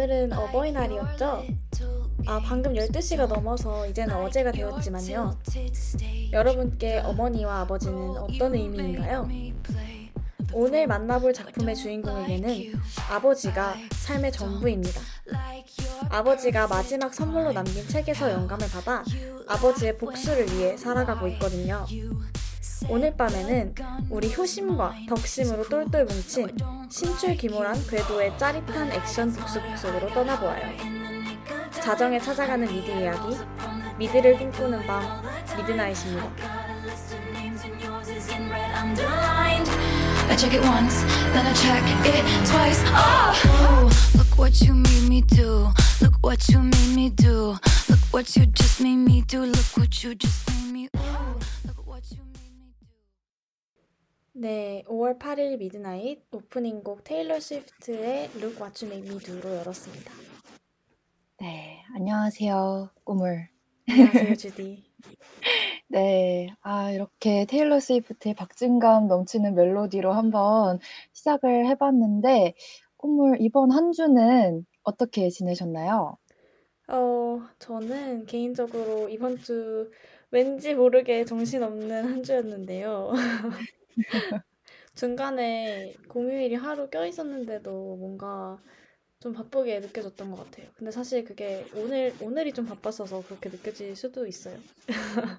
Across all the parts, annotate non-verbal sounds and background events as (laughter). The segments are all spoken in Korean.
오늘은 어버이날이었죠? 아, 방금 12시가 넘어서 이제는 어제가 되었지만요. 여러분께 어머니와 아버지는 어떤 의미인가요? 오늘 만나볼 작품의 주인공에게는 아버지가 삶의 전부입니다. 아버지가 마지막 선물로 남긴 책에서 영감을 받아 아버지의 복수를 위해 살아가고 있거든요. 오늘 밤에는 우리 효심과 덕심으로 똘똘 뭉친 신출귀몰한 궤도의 짜릿한 액션 복수극 속으로 떠나보아요. 자정에 찾아가는 미드 이야기, 미드를 꿈꾸는 밤, 미드나잇입니다. I check it once, then I check it twice. Oh, look what you made me do. Look what you made me do. Look what you just made me do. Look what you just made me. Ooh, 네, 5월 8일 미드나잇 오프닝 곡 테일러 스위프트의 Look What You Made Me Do로 열었습니다. 네, 안녕하세요. 꼬물. 안녕하세요, 주디. (laughs) 네, 아, 이렇게 테일러 스위프트의 박진감 넘치는 멜로디로 한번 시작을 해봤는데, 꼬물 이번 한 주는 어떻게 지내셨나요? 어, 저는 개인적으로 이번 주 왠지 모르게 정신없는 한 주였는데요. (laughs) 중간에 공휴일이 하루 껴 있었는데도 뭔가 좀 바쁘게 느껴졌던 것 같아요. 근데 사실 그게 오늘, 오늘이 좀 바빴어서 그렇게 느껴질 수도 있어요.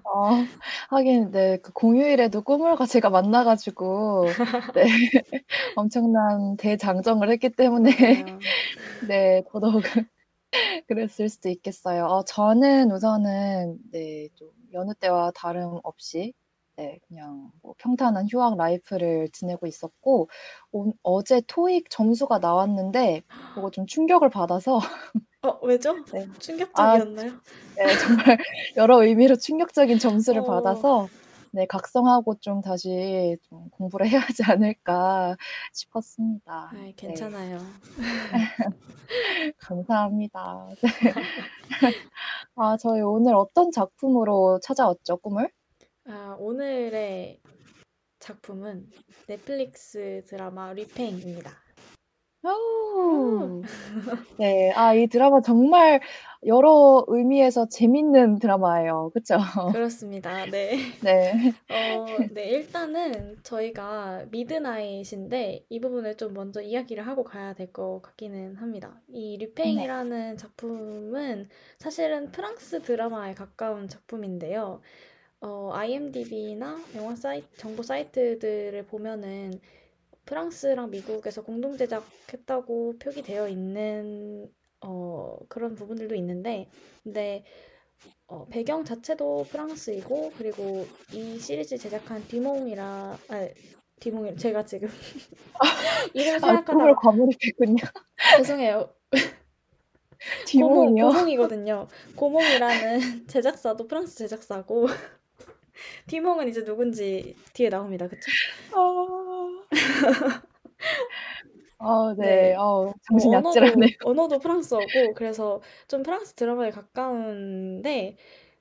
어, 하긴, 네, 그 공휴일에도 꿈을과 제가 만나가지고, 네, (laughs) 엄청난 대장정을 했기 때문에, 맞아요. (laughs) 네, 더더욱 (laughs) 그랬을 수도 있겠어요. 어, 저는 우선은, 네, 좀 여느 때와 다름없이, 네, 그냥 뭐 평탄한 휴학 라이프를 지내고 있었고, 오, 어제 토익 점수가 나왔는데, 그거 좀 충격을 받아서, 어, 왜죠? (laughs) 네, 아, 충격적이었나요? 네, 정말 (laughs) 여러 의미로 충격적인 점수를 어, 받아서, 네, 각성하고 좀 다시 좀 공부를 해야 하지 않을까 싶었습니다. 아이, 네, 괜찮아요. (laughs) 감사합니다. 네. 아, 저희 오늘 어떤 작품으로 찾아왔죠, 꼬물? 아, 오늘의 작품은 넷플릭스 드라마 뤼팽입니다. 오, 네, 아, 이 드라마 정말 여러 의미에서 재밌는 드라마예요. 그쵸? 그렇습니다. 네. (laughs) 네, 어, 네, 일단은 저희가 미드나잇인데 이 부분을 좀 먼저 이야기를 하고 가야 될 것 같기는 합니다. 이 네, 뤼팽이라는 작품은 사실은 프랑스 드라마에 가까운 작품인데요. 어, IMDb나 영화 사이트, 정보 사이트들을 보면은 프랑스랑 미국에서 공동 제작했다고 표기되어 있는 어, 그런 부분들도 있는데, 근데 어, 배경 자체도 프랑스이고, 그리고 이 시리즈 제작한 디몽이라, 아, 디몽이, 제가 지금 (laughs) 이름을 아, 꿈을 생각하다가, 과몰입했군요. (laughs) 죄송해요. (laughs) 고몽, 디몽이요? 고몽이거든요. 고몽이라는 제작사도 프랑스 제작사고, (laughs) 디몽은 이제 누군지 뒤에 나옵니다. 그쵸? 아, 아, 네, 네. 어, 뭐 정신이 언어도 아찔하네요. 언어도 프랑스어고 그래서 좀 프랑스 드라마에 가까운데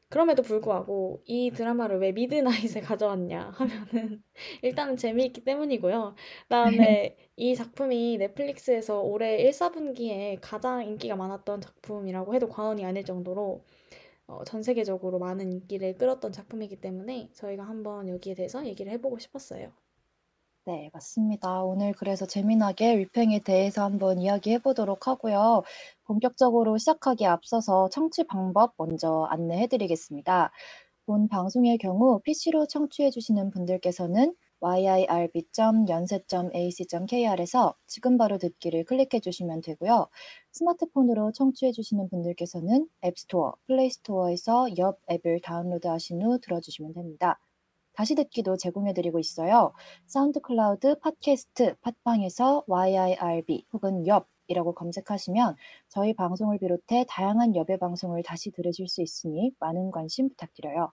그럼에도 불구하고 이 드라마를 왜 미드나잇에 (laughs) 가져왔냐 하면은 (laughs) 일단은 재미있기 때문이고요. 그다음에 이 작품이 넷플릭스에서 올해 1, 4분기에 가장 인기가 많았던 작품이라고 해도 과언이 아닐 정도로 어, 전 세계적으로 많은 인기를 끌었던 작품이기 때문에 저희가 한번 여기에 대해서 얘기를 해보고 싶었어요. 네, 맞습니다. 오늘 그래서 재미나게 위팽에 대해서 한번 이야기해 보도록 하고요. 본격적으로 시작하기에 앞서서 청취 방법 먼저 안내해 드리겠습니다. 본 방송의 경우 PC로 청취해 주시는 분들께서는 yirb.yonsei.ac.kr에서 지금 바로 듣기를 클릭해 주시면 되고요. 스마트폰으로 청취해 주시는 분들께서는 앱스토어, 플레이스토어에서 엽 앱을 다운로드 하신 후 들어주시면 됩니다. 다시 듣기도 제공해 드리고 있어요. 사운드 클라우드, 팟캐스트, 팟빵에서 YIRB 혹은 엽이라고 검색하시면 저희 방송을 비롯해 다양한 엽의 방송을 다시 들으실 수 있으니 많은 관심 부탁드려요.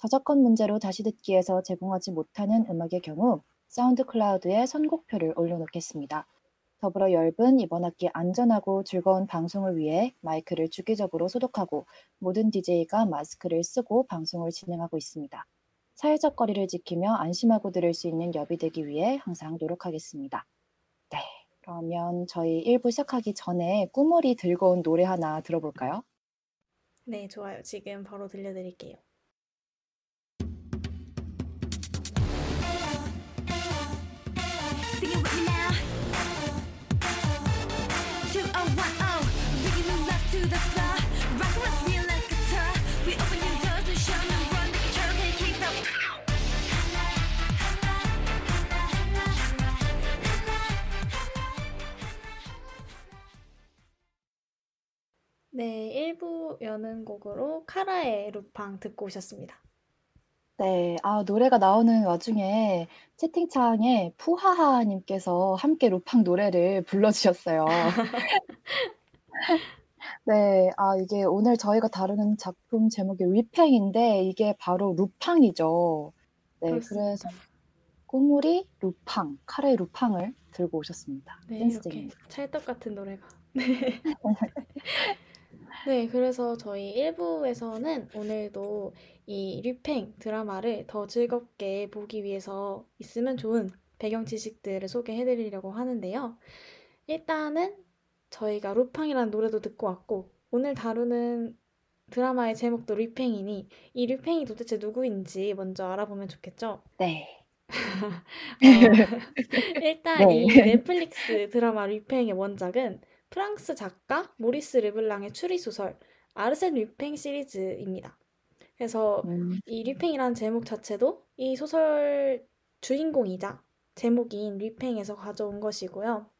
저작권 문제로 다시 듣기에서 제공하지 못하는 음악의 경우 사운드 클라우드에 선곡표를 올려놓겠습니다. 더불어 열분 이번 학기 안전하고 즐거운 방송을 위해 마이크를 주기적으로 소독하고 모든 DJ가 마스크를 쓰고 방송을 진행하고 있습니다. 사회적 거리를 지키며 안심하고 들을 수 있는 엽이 되기 위해 항상 노력하겠습니다. 네, 그러면 저희 1부 시작하기 전에 꾸물이 들고 온 노래 하나 들어볼까요? 네, 좋아요. 지금 바로 들려드릴게요. 네, 1부 여는 곡으로 카라의 루팡 듣고 오셨습니다. 네, 아, 노래가 나오는 와중에 채팅창에 푸하하님께서 함께 루팡 노래를 불러주셨어요. (laughs) 네, 아, 이게 오늘 저희가 다루는 작품 제목이 위팽인데 이게 바로 루팡이죠. 네, 그렇습니다. 그래서 꾸물이 루팡, 카레 루팡을 들고 오셨습니다. 네, 이렇게 댄스쟁이. 찰떡 같은 노래가. 네. (laughs) (laughs) 네, 그래서 저희 1부에서는 오늘도 이 류팽 드라마를 더 즐겁게 보기 위해서 있으면 좋은 배경 지식들을 소개해 드리려고 하는데요. 일단은 저희가 루팡이라는 노래도 듣고 왔고, 오늘 다루는 드라마의 제목도 류팽이니, 이 류팽이 도대체 누구인지 먼저 알아보면 좋겠죠? 네. (laughs) 어, (laughs) 일단 네. 이 넷플릭스 드라마 류팽의 원작은 프랑스 작가 모리스 르블랑의 추리소설 아르센 류팽 시리즈입니다. 그래서 음, 이 류팽이라는 제목 자체도 이 소설 주인공이자 제목인 류팽에서 가져온 것이고요.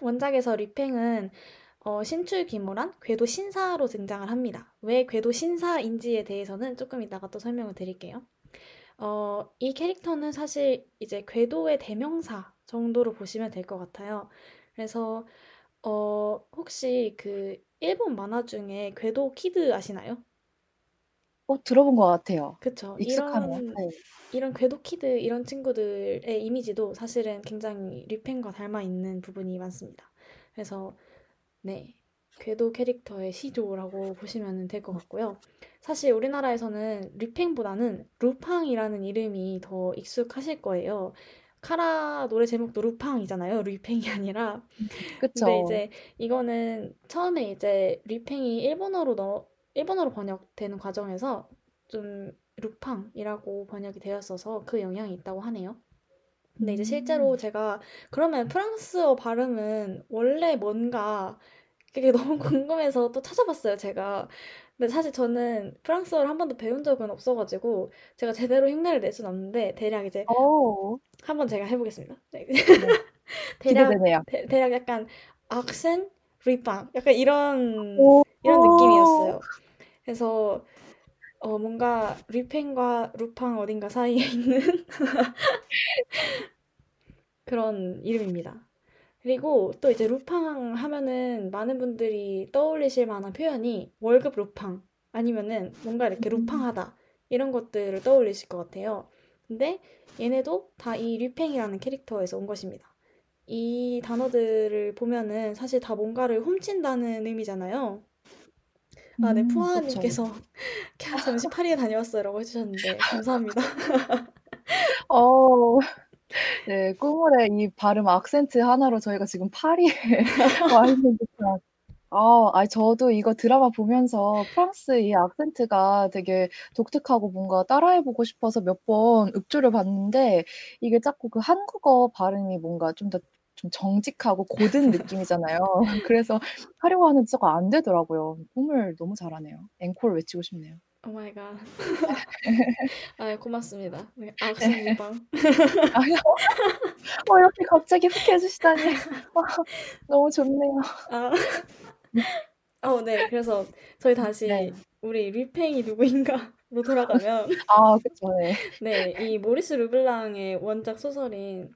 원작에서 류팽은 어, 신출 귀몰한 궤도 신사로 등장을 합니다. 왜 궤도 신사인지에 대해서는 조금 이따가 또 설명을 드릴게요. 어, 이 캐릭터는 사실 이제 괴도의 대명사 정도로 보시면 될 것 같아요. 그래서 어, 혹시 그 일본 만화 중에 괴도 키드 아시나요? 어, 들어본 것 같아요. 그쵸. 익숙하네요. 이런, 네. 이런 괴도 키드 이런 친구들의 이미지도 사실은 굉장히 뤼팽과 닮아 있는 부분이 많습니다. 그래서 네. 괴도 캐릭터의 시조라고 보시면 될 것 같고요. 사실 우리나라에서는 류팽보다는 루팡이라는 이름이 더 익숙하실 거예요. 카라 노래 제목도 루팡이잖아요. 류팽이 아니라. (laughs) 그쵸. 근데 이제 이거는 처음에 이제 류팽이 일본어로 넣 일본어로 번역되는 과정에서 좀 루팡이라고 번역이 되었어서 그 영향이 있다고 하네요. 근데 이제 실제로 음, 제가 그러면 프랑스어 발음은 원래 뭔가 그게 너무 (laughs) 궁금해서 또 찾아봤어요, 제가. 근데 사실 저는 프랑스어를 한 번도 배운 적은 없어가지고 제가 제대로 흉내를 낼 수는 없는데 대략 이제 오, 한번 제가 해보겠습니다. 네. 네. (laughs) 대략 기대되네요. 대, 대략 약간 악센 리빵 약간 이런 오, 이런 느낌이었어요. 그래서 어 뭔가 리팽과 루팡 어딘가 사이에 있는 (laughs) 그런 이름입니다. 그리고 또 이제 루팡 하면은 많은 분들이 떠올리실 만한 표현이 월급 루팡 아니면은 뭔가 이렇게 음, 루팡하다 이런 것들을 떠올리실 것 같아요. 근데 얘네도 다 이 류팽이라는 캐릭터에서 온 것입니다. 이 단어들을 보면은 사실 다 뭔가를 훔친다는 의미잖아요. 아, 네, 음. 푸아님께서 (laughs) 잠시 파리에 다녀왔어요라고 해주셨는데 감사합니다. (laughs) 어, 네, 꾸물의 이 발음 악센트 하나로 저희가 지금 파리에 (laughs) 와 있는 듯한. 아, 아니, 저도 이거 드라마 보면서 프랑스 이 악센트가 되게 독특하고 뭔가 따라해보고 싶어서 몇 번 읍조를 봤는데 이게 자꾸 그 한국어 발음이 뭔가 좀더 좀 정직하고 고든 느낌이잖아요. (laughs) 그래서 하려고 하는데 저거 안 되더라고요. 꾸물 너무 잘하네요. 앵콜 외치고 싶네요. Oh my god. 아, 고맙습니다. 네, 아르센 뤼팽. 어, 이렇게 갑자기 훅 해주시다니. 아, 너무 좋네요. 아, 어, 네. 그래서 저희 다시 네. 우리 뤼팽이 누구인가로 돌아가면 아, 그쵸, 네. (laughs) 네, 이 모리스 르블랑의 원작 소설인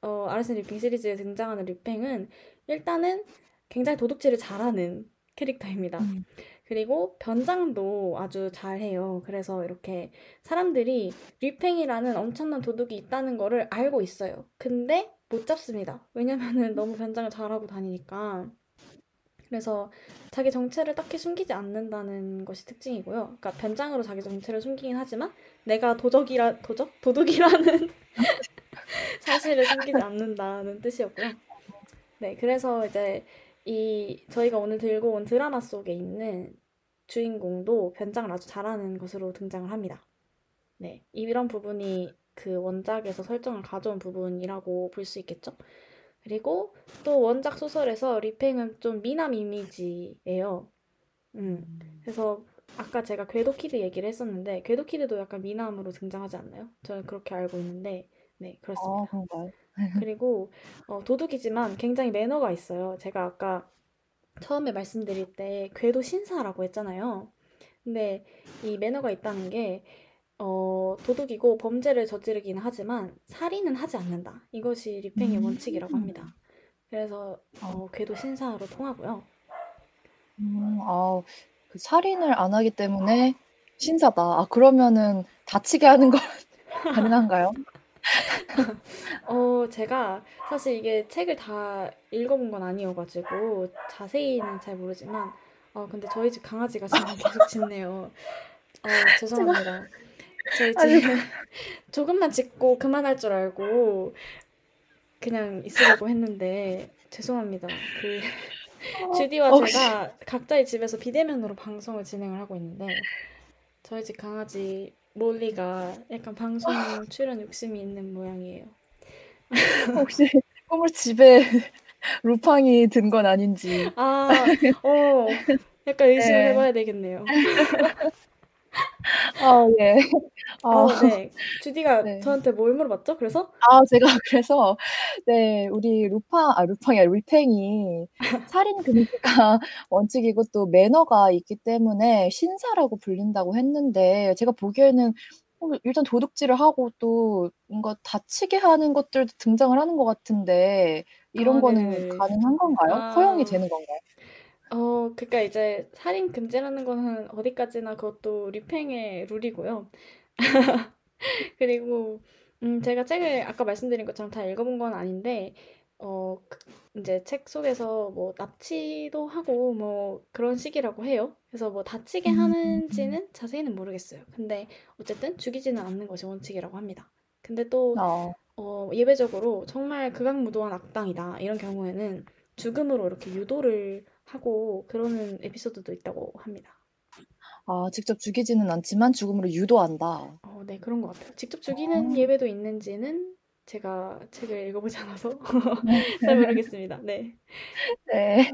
어, 아르센 뤼팽 시리즈에 등장하는 뤼팽은 일단은 굉장히 도둑질을 잘하는 캐릭터입니다. 음. 그리고 변장도 아주 잘해요. 그래서 이렇게 사람들이 류팽이라는 엄청난 도둑이 있다는 거를 알고 있어요. 근데 못 잡습니다. 왜냐면은 너무 변장을 잘하고 다니니까. 그래서 자기 정체를 딱히 숨기지 않는다는 것이 특징이고요. 그러니까 변장으로 자기 정체를 숨기긴 하지만 내가 도적이라 도적 도둑이라는 (laughs) 사실을 숨기지 않는다는 뜻이었고요. 네, 그래서 이제 이 저희가 오늘 들고 온 드라마 속에 있는 주인공도 변장을 아주 잘하는 것으로 등장을 합니다. 네, 이런 부분이 그 원작에서 설정을 가져온 부분이라고 볼 수 있겠죠. 그리고 또 원작 소설에서 리팽은 좀 미남 이미지예요. 음, 그래서 아까 제가 궤도키드 얘기를 했었는데 궤도키드도 약간 미남으로 등장하지 않나요? 저는 그렇게 알고 있는데 네, 그렇습니다. 아, 그런가요? (laughs) 그리고 어, 도둑이지만 굉장히 매너가 있어요. 제가 아까 처음에 말씀드릴 때 궤도 신사라고 했잖아요. 근데 이 매너가 있다는 게 어, 도둑이고 범죄를 저지르긴 하지만 살인은 하지 않는다. 이것이 리팽의 음. 원칙이라고 합니다. 그래서 어, 궤도 신사로 통하고요. 음, 아, 그 살인을 안 하기 때문에 신사다. 아, 그러면은 다치게 하는 건 (laughs) 가능한가요? (laughs) 어, 제가 사실 이게 책을 다 읽어본 건 아니어가지고 자세히는 잘 모르지만 어, 근데 저희 집 강아지가 지금 (laughs) 계속 짖네요. 어, 죄송합니다. 저희 아니, 집 (laughs) 조금만 짖고 그만할 줄 알고 그냥 있으려고 했는데 죄송합니다. 그 주디와 어, 제가 각자의 집에서 비대면으로 방송을 진행을 하고 있는데 저희 집 강아지 몰리가 약간 방송 출연 욕심이 있는 모양이에요. (laughs) 혹시 꿈을 집에 (laughs) 루팡이 든 건 아닌지. 아, 어, 약간 의심을 네. 해봐야 되겠네요. (laughs) 아, 예. 아, 어, 네. 주디가 네. 저한테 뭘 물어봤죠? 그래서? 아, 제가 (laughs) 그래서, 네, 우리 루팡, 아, 루팡이 아니라 루팽이 살인 금지가 (laughs) 원칙이고 또 매너가 있기 때문에 신사라고 불린다고 했는데, 제가 보기에는 어, 일단 도둑질을 하고 또 뭔가 다치게 하는 것들도 등장을 하는 것 같은데, 이런 아, 거는 네네. 가능한 건가요? 허용이 아, 되는 건가요? 어, 그러니까 이제 살인 금지라는 거는 어디까지나 그것도 리팽의 룰이고요. (laughs) 그리고 음, 제가 책을 아까 말씀드린 것처럼 다 읽어본 건 아닌데 어, 그- 이제 책 속에서 뭐 납치도 하고 뭐 그런 식이라고 해요. 그래서 뭐 다치게 음, 하는지는 자세히는 모르겠어요. 근데 어쨌든 죽이지는 않는 것이 원칙이라고 합니다. 근데 또 어, 어, 예외적으로 정말 극악무도한 악당이다. 이런 경우에는 죽음으로 이렇게 유도를 하고 그러는 에피소드도 있다고 합니다. 아, 직접 죽이지는 않지만 죽음으로 유도한다. 어, 네, 그런 것 같아요. 직접 아, 죽이는 예외도 있는지는 제가 책을 읽어보지 않아서 (laughs) 잘 모르겠습니다. 네. 네.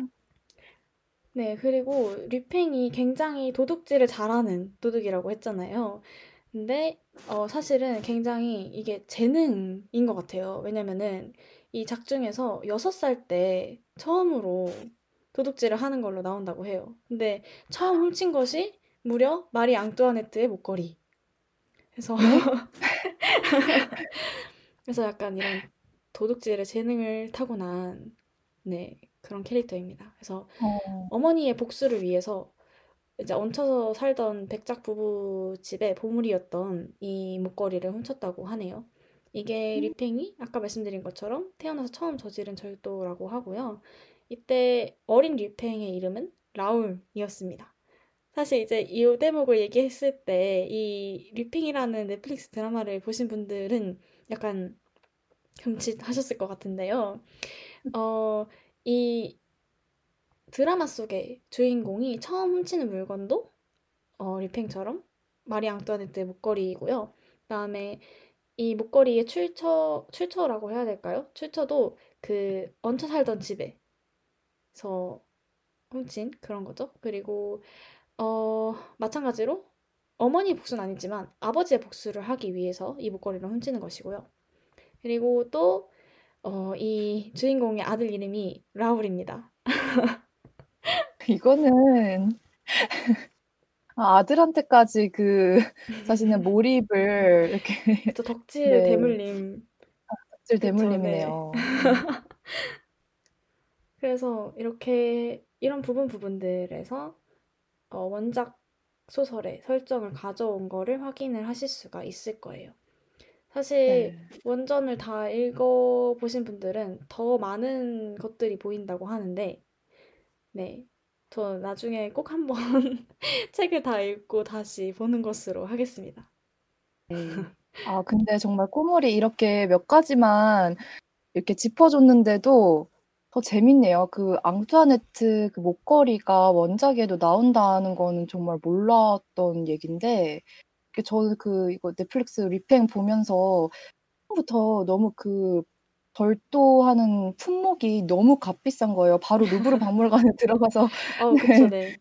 네, 그리고 류팽이 굉장히 도둑질을 잘하는 도둑이라고 했잖아요. 근데 어, 사실은 굉장히 이게 재능인 것 같아요. 왜냐면은 이 작중에서 6살 때 처음으로 도둑질을 하는 걸로 나온다고 해요. 근데 처음 훔친 것이 무려 마리 앙뚜아네트의 목걸이. 그래서 네? (laughs) 그래서 약간 이런 도둑질의 재능을 타고난 네, 그런 캐릭터입니다. 그래서 어, 어머니의 복수를 위해서 이제 얹혀서 살던 백작 부부 집의 보물이었던 이 목걸이를 훔쳤다고 하네요. 이게 음, 리팽이 아까 말씀드린 것처럼 태어나서 처음 저지른 절도라고 하고요. 이때 어린 리팽의 이름은 라울이었습니다. 사실 이제 이 대목을 얘기했을 때이 리팽이라는 넷플릭스 드라마를 보신 분들은 약간 금칫하셨을 것 같은데요. 어, 이 드라마 속의 주인공이 처음 훔치는 물건도 어, 리팽처럼 마리 앙뚜아네트의 목걸이이고요. 그다음에 이 목걸이의 출처 출처라고 해야 될까요? 출처도 그 얹혀 살던 집에 서 훔친 그런 거죠. 그리고 어, 마찬가지로 어머니 복수는 아니지만 아버지의 복수를 하기 위해서 이 목걸이를 훔치는 것이고요. 그리고 또 어, 이 주인공의 아들 이름이 라울입니다. 이거는 아, 아들한테까지 그 자신의 몰입을 이렇게 저 덕질 네, 대물림 질 그쵸, 네. 대물림이네요. 그래서 이렇게 이런 부분 부분들에서 어, 원작 소설의 설정을 가져온 거를 확인을 하실 수가 있을 거예요. 사실 네. 원전을 다 읽어 보신 분들은 더 많은 것들이 보인다고 하는데, 네. 저 나중에 꼭 한번 (laughs) 책을 다 읽고 다시 보는 것으로 하겠습니다. 네. 아, 근데 정말 꼬물이 이렇게 몇 가지만 이렇게 짚어줬는데도 더 재밌네요. 그 앙투아네트 그 목걸이가 원작에도 나온다는 거는 정말 몰랐던 얘긴데 그 저는 그 이거 넷플릭스 리팽 보면서 처음부터 너무 그 절도하는 품목이 너무 값비싼 거예요. 바로 루브르 박물관에 (laughs) 들어가서 어, 네. 그쵸, 네.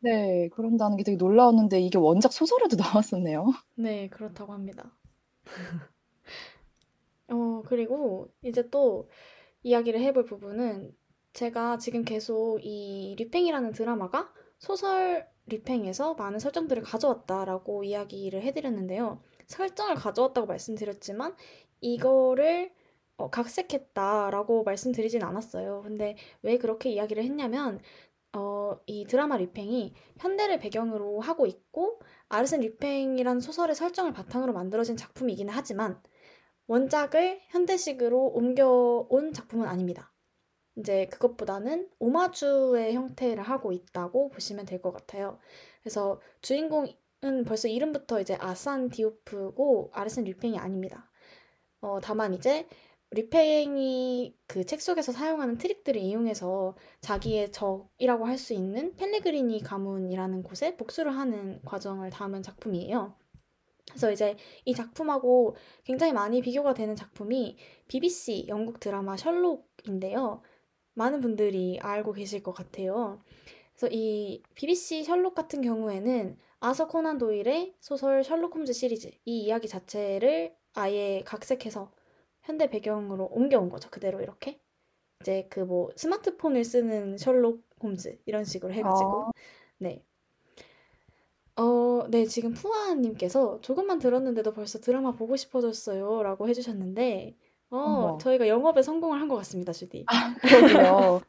네, 그런다는 게 되게 놀라웠는데 이게 원작 소설에도 (laughs) 나왔었네요. 네, 그렇다고 합니다. 어, 그리고 이제 또 이야기를 해볼 부분은 제가 지금 계속 이 리팽이라는 드라마가 소설 리팽에서 많은 설정들을 가져왔다라고 이야기를 해드렸는데요. 설정을 가져왔다고 말씀드렸지만 이거를 어, 각색했다라고 말씀드리진 않았어요. 근데 왜 그렇게 이야기를 했냐면 어, 이 드라마 리팽이 현대를 배경으로 하고 있고 아르센 리팽이라는 소설의 설정을 바탕으로 만들어진 작품이기는 하지만 원작을 현대식으로 옮겨온 작품은 아닙니다. 이제 그것보다는 오마주의 형태를 하고 있다고 보시면 될 것 같아요. 그래서 주인공은 벌써 이름부터 이제 아산 디오프고 아르센 류팽이 아닙니다. 어, 다만 이제 류팽이 그 책 속에서 사용하는 트릭들을 이용해서 자기의 적이라고 할 수 있는 펠레그리니 가문이라는 곳에 복수를 하는 과정을 담은 작품이에요. 그래서 이제 이 작품하고 굉장히 많이 비교가 되는 작품이 BBC 영국 드라마 셜록인데요. 많은 분들이 알고 계실 것 같아요. 그래서 이 BBC 셜록 같은 경우에는 아서 코난 도일의 소설 셜록 홈즈 시리즈 이 이야기 자체를 아예 각색해서 현대 배경으로 옮겨온 거죠. 그대로 이렇게. 이제 그 뭐 스마트폰을 쓰는 셜록 홈즈 이런 식으로 해가지고 아. 네. 어, 네, 지금 푸아님께서 조금만 들었는데도 벌써 드라마 보고 싶어졌어요 라고 해주셨는데 어, 어머. 저희가 영업에 성공을 한 것 같습니다, 주디. 아, 그러게요.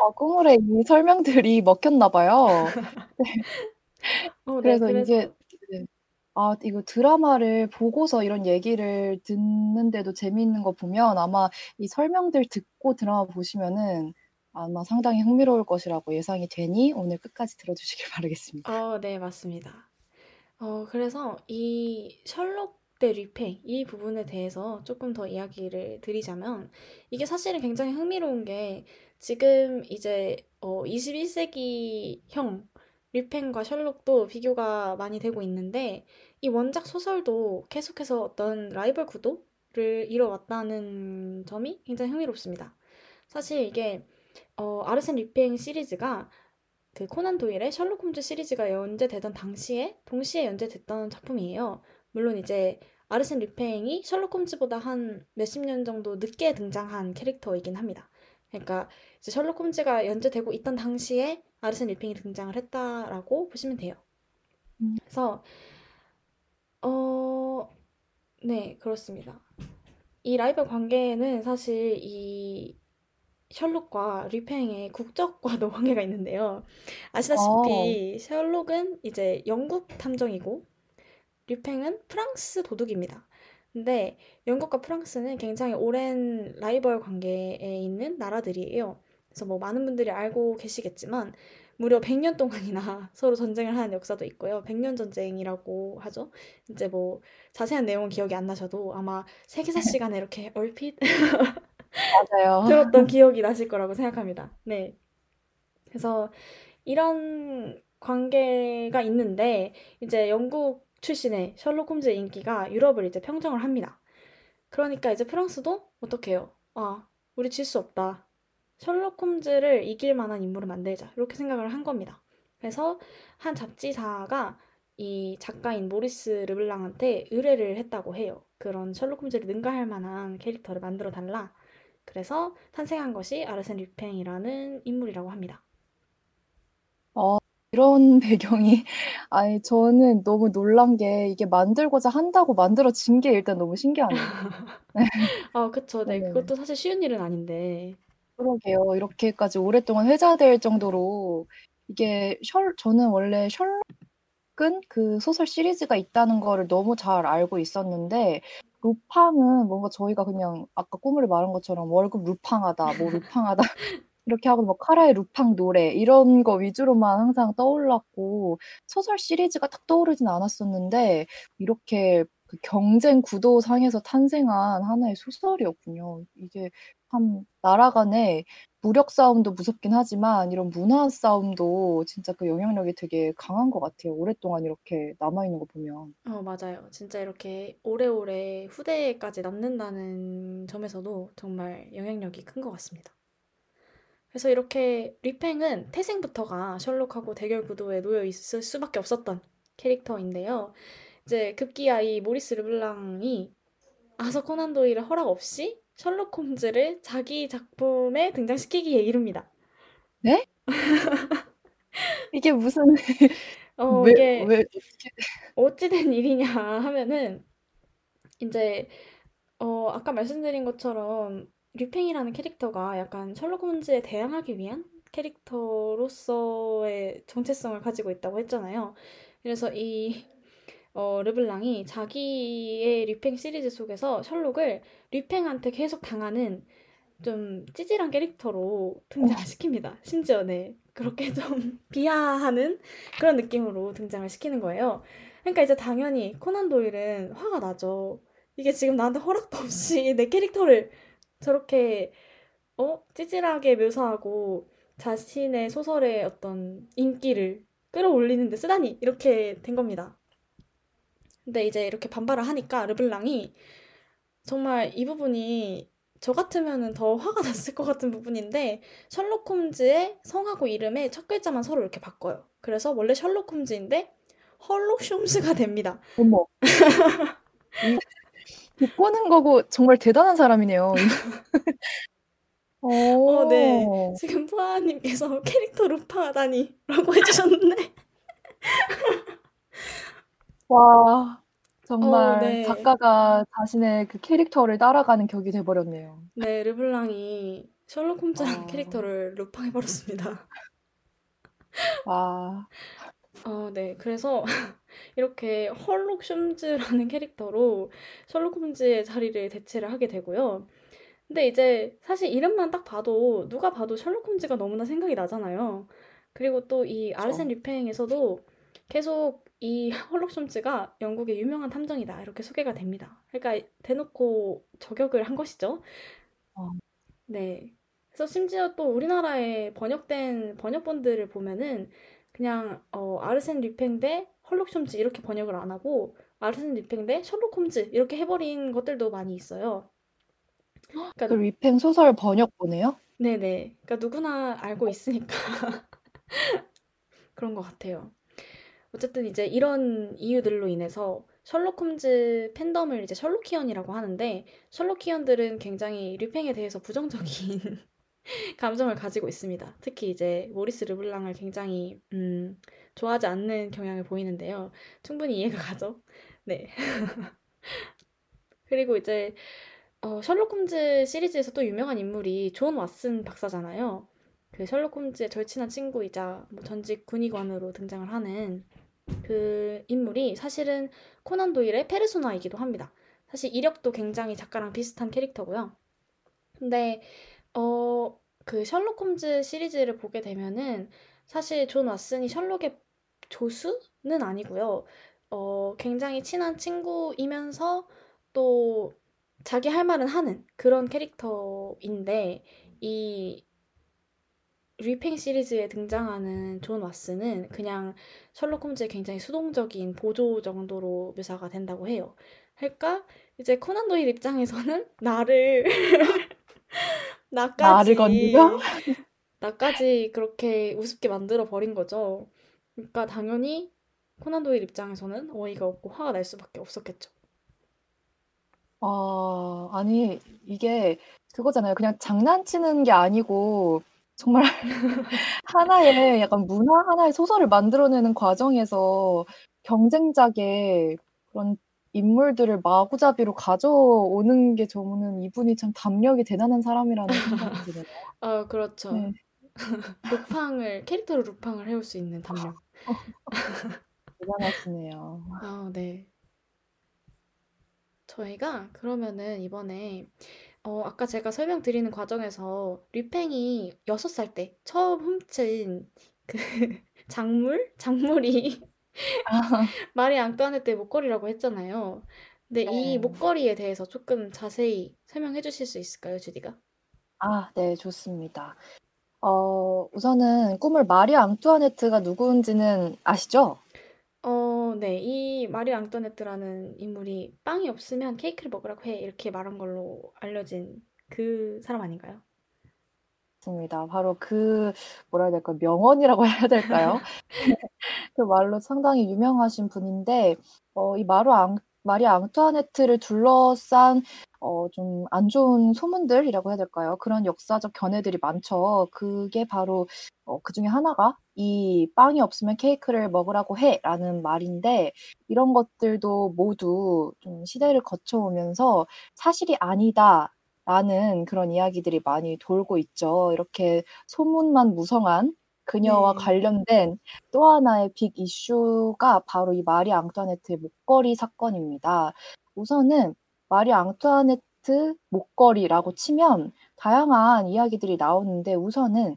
아, 꾸물에 이 설명들이 먹혔나 봐요. 어, 네, 그래서 그래서 이게 네. 아, 이거 드라마를 보고서 이런 얘기를 듣는데도 재미있는 거 보면 아마 이 설명들 듣고 드라마 보시면은 아마 상당히 흥미로울 것이라고 예상이 되니 오늘 끝까지 들어주시길 (laughs) 바라겠습니다. 어, 네, 맞습니다. 어, 그래서 이 셜록 대 리팽 이 부분에 대해서 조금 더 이야기를 드리자면 이게 사실은 굉장히 흥미로운 게 지금 이제 어, 21세기형 리팽과 셜록도 비교가 많이 되고 있는데 이 원작 소설도 계속해서 어떤 라이벌 구도를 이뤄왔다는 점이 굉장히 흥미롭습니다. 사실 이게 어, 아르센 리팽 시리즈가 그 코난 도일의 셜록 홈즈 시리즈가 연재되던 당시에 동시에 연재됐던 작품이에요. 물론 이제 아르센 류팽이 셜록 홈즈보다 한 몇십 년 정도 늦게 등장한 캐릭터이긴 합니다. 그러니까 이제 셜록 홈즈가 연재되고 있던 당시에 아르센 류팽이 등장을 했다라고 보시면 돼요. 음. 그래서 어, 네, 그렇습니다. 이 라이벌 관계에는 사실 이 셜록과 류팽의 국적과도 관계가 있는데요. 어, 아시다시피 셜록은 이제 영국 탐정이고 류팽은 프랑스 도둑입니다. 근데 영국과 프랑스는 굉장히 오랜 라이벌 관계에 있는 나라들이에요. 그래서 뭐 많은 분들이 알고 계시겠지만 무려 100년 동안이나 (laughs) 서로 전쟁을 하는 역사도 있고요. 100년 전쟁이라고 하죠. 이제 뭐 자세한 내용은 기억이 안 나셔도 아마 세계사 (laughs) 시간에 이렇게 얼핏 맞아요. 들었던 기억이 나실 거라고 생각합니다. 네. 그래서 이런 관계가 있는데 이제 영국 출신의 셜록 홈즈의 인기가 유럽을 이제 평정을 합니다. 그러니까 이제 프랑스도 어떡해요? 아, 우리 질 수 없다. 셜록 홈즈를 이길 만한 인물을 만들자. 이렇게 생각을 한 겁니다. 그래서 한 잡지사가 이 작가인 모리스 르블랑한테 의뢰를 했다고 해요. 그런 셜록 홈즈를 능가할 만한 캐릭터를 만들어 달라. 그래서 탄생한 것이 아르센 류팽이라는 인물이라고 합니다. 어, 이런 (laughs) 배경이, 아니, 저는 너무 놀란 게 이게 만들고자 한다고 만들어진 게 일단 너무 신기하네요. (laughs) 아, 그쵸. 네, 네. 그것도 사실 쉬운 일은 아닌데. 그러게요. 이렇게까지 오랫동안 회자될 정도로 이게 셜, 저는 원래 셜록은 그 소설 시리즈가 있다는 거를 너무 잘 알고 있었는데, 루팡은 뭔가 저희가 그냥 아까 꾸물이 말한 것처럼 월급 루팡하다, 뭐 (laughs) 루팡하다, 이렇게 하고 뭐 카라의 루팡 노래, 이런 거 위주로만 항상 떠올랐고, 소설 시리즈가 딱 떠오르진 않았었는데, 이렇게 그 경쟁 구도상에서 탄생한 하나의 소설이었군요. 이게 참 나라 간에 무력 싸움도 무섭긴 하지만 이런 문화 싸움도 진짜 그 영향력이 되게 강한 것 같아요. 오랫동안 이렇게 남아있는 거 보면. 어, 맞아요. 진짜 이렇게 오래오래 후대까지 남는다는 점에서도 정말 영향력이 큰 것 같습니다. 그래서 이렇게 리팽은 태생부터가 셜록하고 대결 구도에 놓여 있을 수밖에 없었던 캐릭터인데요. 이제 급기야 이 모리스 르블랑이 아서 코난 도일의 허락 없이 셜록 홈즈를 자기 작품에 등장시키기에 이릅니다. 네? (laughs) 이게 무슨 어, 왜, 이게 왜, 어찌된 일이냐 하면은 이제 어, 아까 말씀드린 것처럼 류팽이라는 캐릭터가 약간 셜록 홈즈에 대항하기 위한 캐릭터로서의 정체성을 가지고 있다고 했잖아요. 그래서 이 어, 르블랑이 자기의 류팽 시리즈 속에서 셜록을 류팽한테 계속 당하는 좀 찌질한 캐릭터로 등장을 시킵니다. 심지어 네 그렇게 좀 (laughs) 비하하는 그런 느낌으로 등장을 시키는 거예요. 그러니까 이제 당연히 코난 도일은 화가 나죠. 이게 지금 나한테 허락도 없이 (laughs) 내 캐릭터를 저렇게 어 찌질하게 묘사하고 자신의 소설의 어떤 인기를 끌어올리는데 쓰다니 이렇게 된 겁니다. 근데 이제 이렇게 반발을 하니까 르블랑이 정말 이 부분이 저 같으면은 더 화가 (laughs) 났을 것 같은 부분인데 셜록 홈즈의 성하고 이름의 첫 글자만 서로 이렇게 바꿔요. 그래서 원래 셜록 홈즈인데 헐록 홈즈가 됩니다. 어머. 이- 비꼬는 거고 정말 대단한 사람이네요. (laughs) 어, 네. 오. 지금 푸아님께서 캐릭터 루팡하다니라고 해주셨는데 (laughs) 와, 어, 정말 네. 작가가 자신의 그 캐릭터를 따라가는 격이 돼 버렸네요. 네, 르블랑이 셜록 홈즈라는 아. 캐릭터를 루팡해 버렸습니다. 와, (laughs) 어, 네. 그래서 (laughs) 이렇게 헐록 홈즈라는 캐릭터로 셜록 홈즈의 자리를 대체를 하게 되고요. 근데 이제 사실 이름만 딱 봐도 누가 봐도 셜록 홈즈가 너무나 생각이 나잖아요. 그리고 또 이 아르센 류팽에서도 계속 이 헐록 홈즈가 영국의 유명한 탐정이다 이렇게 소개가 됩니다. 그러니까 대놓고 저격을 한 것이죠. 어. 네. 그래서 심지어 또 우리나라에 번역된 번역본들을 보면은 그냥 어, 아르센 류팽 대 헐록 홈즈 이렇게 번역을 안 하고 아르센 류팽 대 셜록 홈즈 이렇게 해버린 것들도 많이 있어요. 그러니까 그 리팽 소설 번역본이에요? 네네. 그러니까 누구나 알고 있으니까 (laughs) 그런 것 같아요. 어쨌든 이제 이런 이유들로 인해서 셜록 홈즈 팬덤을 이제 셜록키언이라고 하는데 셜록키언들은 굉장히 류팽에 대해서 부정적인 (laughs) 감정을 가지고 있습니다. 특히 이제 모리스 르블랑을 굉장히 음, 좋아하지 않는 경향을 보이는데요. 충분히 이해가 가죠? 네. (laughs) 그리고 이제 어, 셜록 홈즈 시리즈에서 또 유명한 인물이 존 왓슨 박사잖아요. 그 셜록 홈즈의 절친한 친구이자 뭐 전직 군의관으로 등장을 하는 그 인물이 사실은 코난 도일의 페르소나이기도 합니다. 사실 이력도 굉장히 작가랑 비슷한 캐릭터고요. 근데 어, 그 셜록 홈즈 시리즈를 보게 되면은 사실 존 왓슨이 셜록의 조수는 아니고요. 어, 굉장히 친한 친구이면서 또 자기 할 말은 하는 그런 캐릭터인데 이 뤼팽 시리즈에 등장하는 존 왓슨은 그냥 셜록 홈즈의 굉장히 수동적인 보조 정도로 묘사가 된다고 해요. 그러니까 이제 코난 도일 입장에서는 (laughs) 나를 (laughs) 나까지 나를? (laughs) 나까지 그렇게 우습게 만들어 버린 거죠. 그러니까 당연히 코난 도일 입장에서는 어이가 없고 화가 날 수밖에 없었겠죠. 아, 아니, 이게 그거잖아요. 그냥 장난치는 게 아니고, 정말 (laughs) 하나의 약간 문화 하나의 소설을 만들어내는 과정에서 경쟁작의 그런 인물들을 마구잡이로 가져오는 게 저는 이분이 참 담력이 대단한 사람이라는 생각이 (laughs) 드네요. 아, 그렇죠. 네. (laughs) 루팡을 캐릭터로 루팡을 해올 수 있는 담력. 대단하시네요. 아, 네. 저희가 그러면은 이번에 어, 아까 제가 설명드리는 과정에서 류팽이 6살 때 처음 훔친 그 (laughs) 작물? 작물이 아, (laughs) 마리 앙뚜아네트의 목걸이라고 했잖아요. 근데 이 네. 목걸이에 대해서 조금 자세히 설명해 주실 수 있을까요, 주디가? 아 네 좋습니다. 어 우선은 꿈을 마리 앙뚜아네트가 누구인지는 아시죠? 어 네. 이 마리 앙뚜아네트라는 인물이 "빵이 없으면 케이크를 먹으라고 해." 이렇게 말한 걸로 알려진 그 사람 아닌가요? 맞습니다. 바로 그 뭐라 해야 될까요? 명언이라고 (laughs) 해야 될까요? (laughs) 그 말로 상당히 유명하신 분인데 어 이 마루 앙 마리 앙뚜아네트를 둘러싼 어 좀 안 좋은 소문들이라고 해야 될까요? 그런 역사적 견해들이 많죠. 그게 바로 어 그 중에 하나가 이 "빵이 없으면 케이크를 먹으라고 해."라는 말인데 이런 것들도 모두 좀 시대를 거쳐오면서 "사실이 아니다."라는 그런 이야기들이 많이 돌고 있죠. 이렇게 소문만 무성한 그녀와 네. 관련된 또 하나의 빅 이슈가 바로 이 마리 앙뚜아네트의 목걸이 사건입니다. 우선은 마리 앙뚜아네트 목걸이라고 치면 다양한 이야기들이 나오는데 우선은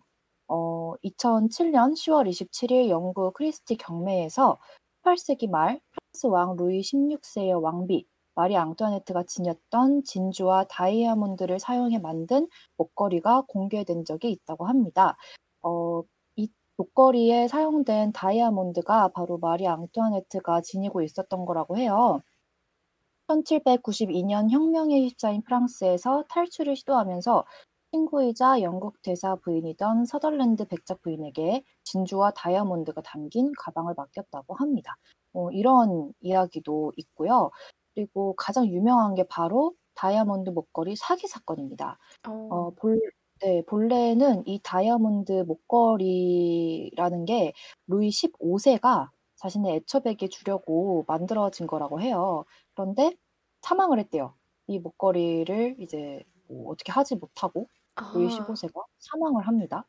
어 2007년 10월 27일 영국 크리스티 경매에서 18세기 말 프랑스 왕 루이 16세의 왕비 마리 앙뚜아네트가 지녔던 진주와 다이아몬드를 사용해 만든 목걸이가 공개된 적이 있다고 합니다. 어 목걸이에 사용된 다이아몬드가 바로 마리 앙뚜아네트가 지니고 있었던 거라고 해요. 1792년 혁명에 휩싸인 프랑스에서 탈출을 시도하면서 친구이자 영국 대사 부인이던 서덜랜드 백작 부인에게 진주와 다이아몬드가 담긴 가방을 맡겼다고 합니다. 어, 이런 이야기도 있고요. 그리고 가장 유명한 게 바로 다이아몬드 목걸이 사기 사건입니다. 어. 어, 볼, 네, 본래는 이 다이아몬드 목걸이라는 게 루이 15세가 자신의 애처에게 주려고 만들어진 거라고 해요. 그런데 사망을 했대요. 이 목걸이를 이제 뭐 어떻게 하지 못하고 루이 아. 15세가 사망을 합니다.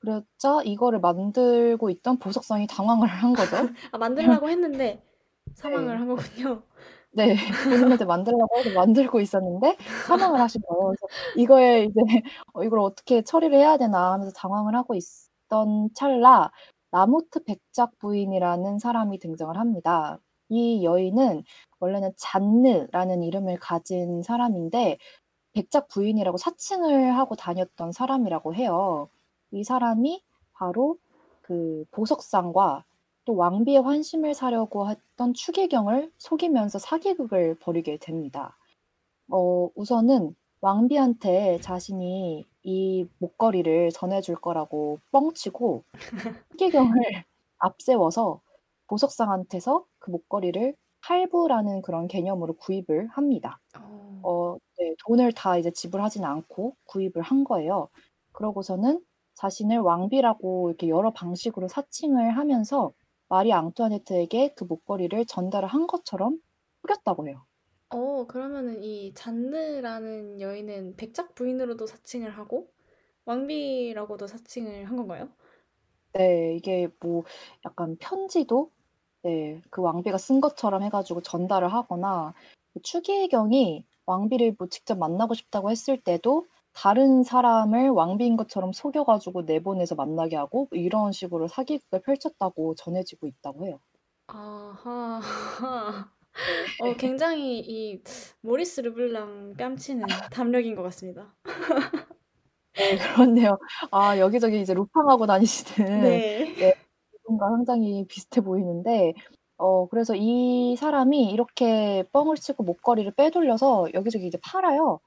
그러자 이거를 만들고 있던 보석성이 당황을 (laughs) 한 거죠. 아 만들라고 했는데 (laughs) 사망을 네. 한 거군요. 네. 본인한테 만들라고 해서 만들고 있었는데 사망을 하신 거예요. 그래서 이거에 이제 (laughs) '어 이걸 어떻게 처리를 해야 되나.' 하면서 당황을 하고 있던 찰나 라모트 백작 부인이라는 사람이 등장을 합니다. 이 여인은 원래는 잔느라는 이름을 가진 사람인데 백작 부인이라고 사칭을 하고 다녔던 사람이라고 해요. 이 사람이 바로 그 보석상과 또 왕비의 환심을 사려고 했던 추기경을 속이면서 사기극을 벌이게 됩니다. 어 우선은 왕비한테 자신이 이 목걸이를 전해줄 거라고 뻥치고 (laughs) 추기경을 앞세워서 보석상한테서 그 목걸이를 할부라는 그런 개념으로 구입을 합니다. 어. 어 네. 돈을 다 이제 지불하진 않고 구입을 한 거예요. 그러고서는 자신을 왕비라고 이렇게 여러 방식으로 사칭을 하면서 마리 앙투아네트에게 그 목걸이를 전달을 한 것처럼 속였다고 해요. 어 그러면은 이 잔느라는 여인은 백작 부인으로도 사칭을 하고 왕비라고도 사칭을 한 건가요? 네. 이게 뭐 약간 편지도 네 그 왕비가 쓴 것처럼 해 가지고 전달을 하거나 그 추기경이 왕비를 뭐 직접 만나고 싶다고 했을 때도 다른 사람을 왕비인 것처럼 속여 가지고 내보내서 만나게 하고 이런 식으로 사기극을 펼쳤다고 전해지고 있다고 해요. 아하. (laughs) 어 네. 굉장히 이 모리스 르블랑 뺨치는 담력인 것 같습니다. 네 그렇네요. 아 여기저기 이제 루팡하고 다니시는 네. 네 그분과 상당히 비슷해 보이는데 어 그래서 이 사람이 이렇게 뻥을 치고 목걸이를 빼돌려서 여기저기 이제 팔아요.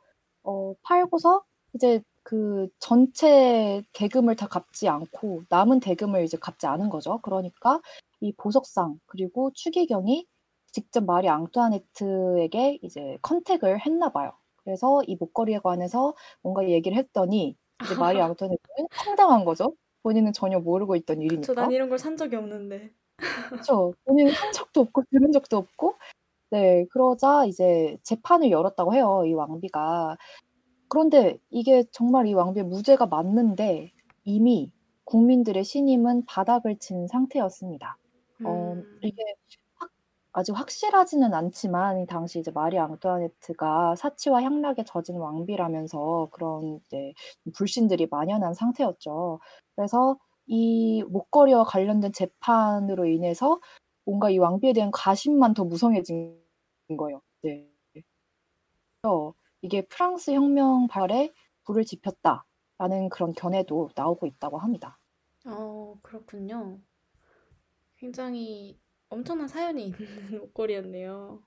어 팔고서 이제 그 전체 대금을 다 갚지 않고 남은 대금을 이제 갚지 않은 거죠. 그러니까 이 보석상 그리고 추기경이 직접 마리 앙투아네트에게 이제 컨택을 했나 봐요. 그래서 이 목걸이에 관해서 뭔가 얘기를 했더니 이제 마리 (laughs) 앙투아네트는 황당한 거죠. 본인은 전혀 모르고 있던 그쵸. 난 일이니까. 이런 걸 산 적이 없는데. 그쵸. 본인은 한 적도 없고 들은 적도 없고 네 그러자 이제 재판을 열었다고 해요, 이 왕비가. 그런데 이게 정말 이 왕비의 무죄가 맞는데 이미 국민들의 신임은 바닥을 친 상태였습니다. 어 음. 이게 확 아직 확실하지는 않지만 이 당시 이제 마리 앙투아네트가 사치와 향락에 젖은 왕비라면서 그런 이제 불신들이 만연한 상태였죠. 그래서 이 목걸이와 관련된 재판으로 인해서 뭔가 이 왕비에 대한 가심만 더 무성해진 거예요. 네. 그래서 이게 프랑스 혁명 발에 불을 지폈다라는 그런 견해도 나오고 있다고 합니다. 어, 그렇군요. 굉장히 엄청난 사연이 있는 (laughs) 목걸이였네요.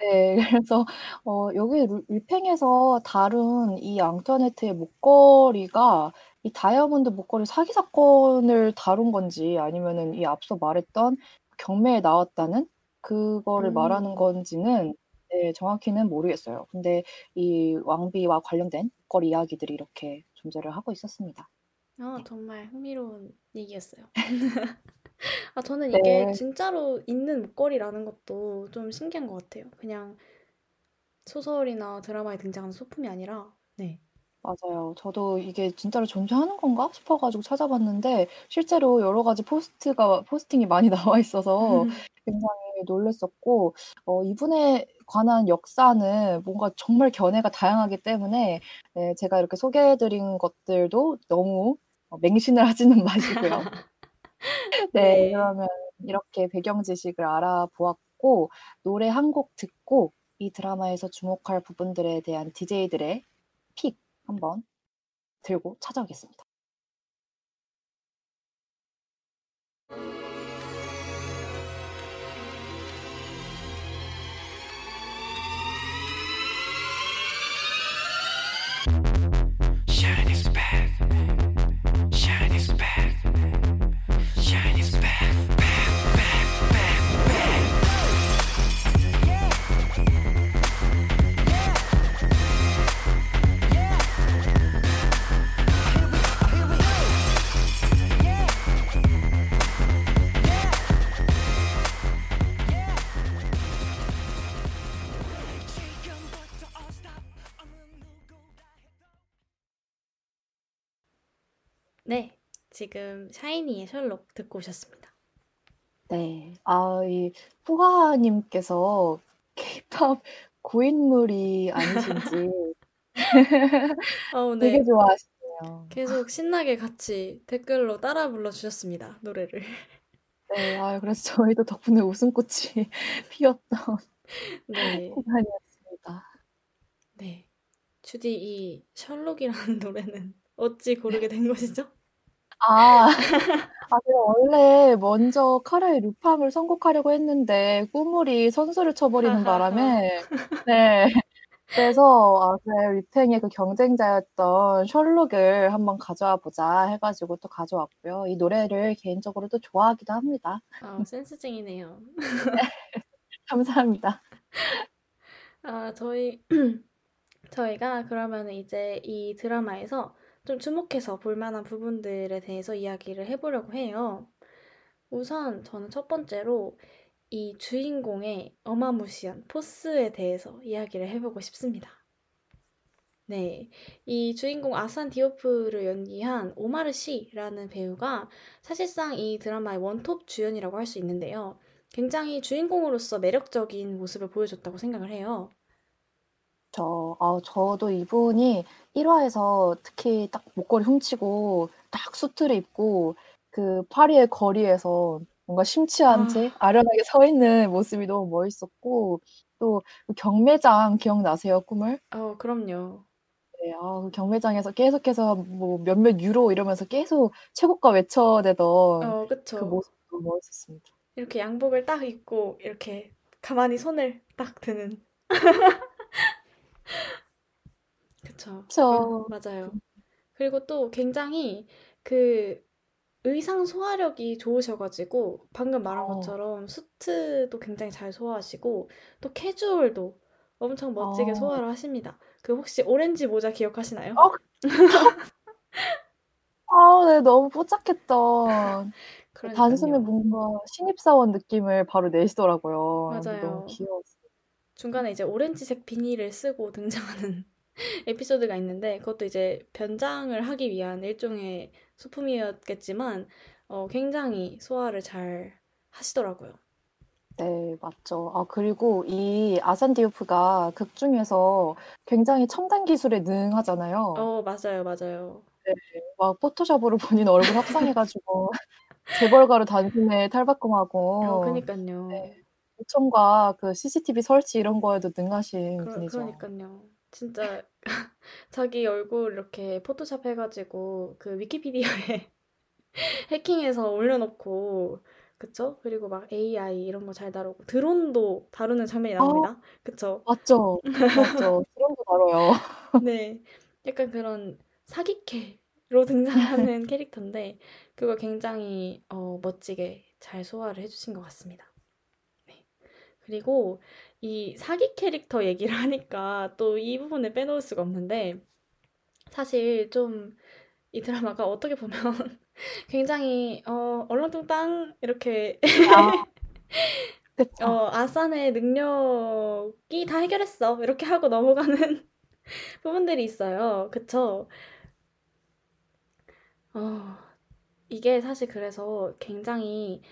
네. 그래서 어 여기 루 류팽에서 다룬 이 앙투아네트의 목걸이가 이 다이아몬드 목걸이 사기 사건을 다룬 건지 아니면은 이 앞서 말했던 경매에 나왔다는 그거를 말하는 음. 건지는 네 정확히는 모르겠어요. 근데 이 왕비와 관련된 목걸이 이야기들이 이렇게 존재를 하고 있었습니다. 아, 네. 정말 흥미로운 얘기였어요. (laughs) 아, 저는 이게 네. 진짜로 있는 목걸이라는 것도 좀 신기한 것 같아요. 그냥 소설이나 드라마에 등장하는 소품이 아니라, 네. 맞아요. 저도 이게 진짜로 존재하는 건가 싶어 가지고 찾아봤는데 실제로 여러 가지 포스트가 포스팅이 많이 (laughs) 나와 있어서 굉장히 놀랐었고 어 이분에 관한 역사는 뭔가 정말 견해가 다양하기 때문에 네 제가 이렇게 소개해 드린 것들도 너무 어 맹신을 (laughs) 하지는 마시고요. (laughs) 네. 네. 그러면 이렇게 배경 지식을 알아보았고 노래 한곡 듣고 이 드라마에서 주목할 부분들에 대한 DJ들의 픽 한번 들고 찾아오겠습니다. 네. 지금 샤이니의 셜록 듣고 오셨습니다. 네. 아이 푸하 님께서 케이팝 고인물이 아니신지 (laughs) 어, 되게 네. 좋아하시네요. 계속 신나게 같이 댓글로 따라 불러주셨습니다. 노래를. 네. 아 그래서 저희도 덕분에 웃음꽃이 (laughs) 피었던 네. 시간이었습니다. 네. 주디 이 셜록이라는 (laughs) 노래는 어찌 고르게 된 것이죠? 아. (laughs) 아 제가 원래 먼저 카라의 루팡을 선곡하려고 했는데 꾸물이 선수를 쳐 버리는 바람에 (laughs) 네. 그래서 아 그래 류팽의 그 경쟁자였던 셜록을 한번 가져와 보자 해 가지고 또 가져왔고요. 이 노래를 개인적으로 또 좋아하기도 합니다. 아, (laughs) 센스쟁이네요. 감사합니다. 아, 저희 (clears throat) 저희가 그러면 이제 이 드라마에서 좀 주목해서 볼 만한 부분들에 대해서 이야기를 해보려고 해요. 우선 저는 첫 번째로 이 주인공의 어마무시한 포스에 대해서 이야기를 해보고 싶습니다. 네, 이 주인공 아산 디오프를 연기한 오마르 시라는 배우가 사실상 이 드라마의 원톱 주연이라고 할 수 있는데요. 굉장히 주인공으로서 매력적인 모습을 보여줬다고 생각을 해요. 저, 아, 저도 이분이 1화에서 특히 딱 목걸이 훔치고 딱 수트를 입고 그 파리의 거리에서 뭔가 심취한 아. 채 아련하게 서 있는 모습이 너무 멋있었고 또그 경매장 기억나세요, 꿈을? 어, 그럼요. 네, 아, 그 경매장에서 계속해서 뭐 몇몇 유로 이러면서 계속 최고가 외쳐대던 어, 그 그쵸. 모습도 멋있었습니다. 이렇게 양복을 딱 입고 이렇게 가만히 손을 딱 드는. (laughs) (laughs) 그쵸. 그쵸. 그- 맞아요. 그리고 또 굉장히 그 의상 소화력이 좋으셔가지고 방금 말한 어. 것처럼 수트도 굉장히 잘 소화하시고 또 캐주얼도 엄청 멋지게 어. 소화를 하십니다. 그 혹시 오렌지 모자 기억하시나요? 어, (laughs) 아, 네, 너무 뽀짝했던. (laughs) 단숨에. 뭔가 신입사원 느낌을 바로 내시더라고요. 맞아요. 너무 귀여웠어요. 중간에 이제 오렌지색 비닐을 쓰고 등장하는 (laughs) 에피소드가 있는데 그것도 이제 변장을 하기 위한 일종의 소품이었겠지만 어, 굉장히 소화를 잘 하시더라고요. 네, 맞죠. 아, 그리고 이 아산 디오프가 극 중에서 굉장히 첨단 기술에 능하잖아요. 어, 맞아요, 맞아요. 막 포토샵으로 본인 얼굴 합성해가지고 (laughs) 재벌가로 단숨에 탈바꿈하고 어, 그니까요. 네. 요청과 그 CCTV 설치 이런 거에도 능하신 그러, 분이죠. 그러니까요. 진짜 (laughs) 자기 얼굴 이렇게 포토샵 해가지고 그 위키피디아에 (laughs) 해킹해서 올려놓고 그쵸? 그리고 막 AI 이런 거 잘 다루고 드론도 다루는 장면이 아, 나옵니다. 그쵸? 맞죠. (laughs) 맞죠. 드럼도 다뤄요. 네. 약간 그런 사기캐로 등장하는 캐릭터인데 그걸 굉장히 어, 멋지게 잘 소화를 해주신 것 같습니다. 네. 그리고 이 사기 캐릭터 얘기를 하니까 또 이 부분을 빼놓을 수가 없는데 사실 좀 이 드라마가 어떻게 보면 (laughs) 굉장히 어, 얼렁뚱땅 이렇게 아. (laughs) 어, 아산의 능력이 다 해결했어 이렇게 하고 넘어가는 (laughs) 부분들이 있어요. 그쵸? 어, 이게 사실 그래서 굉장히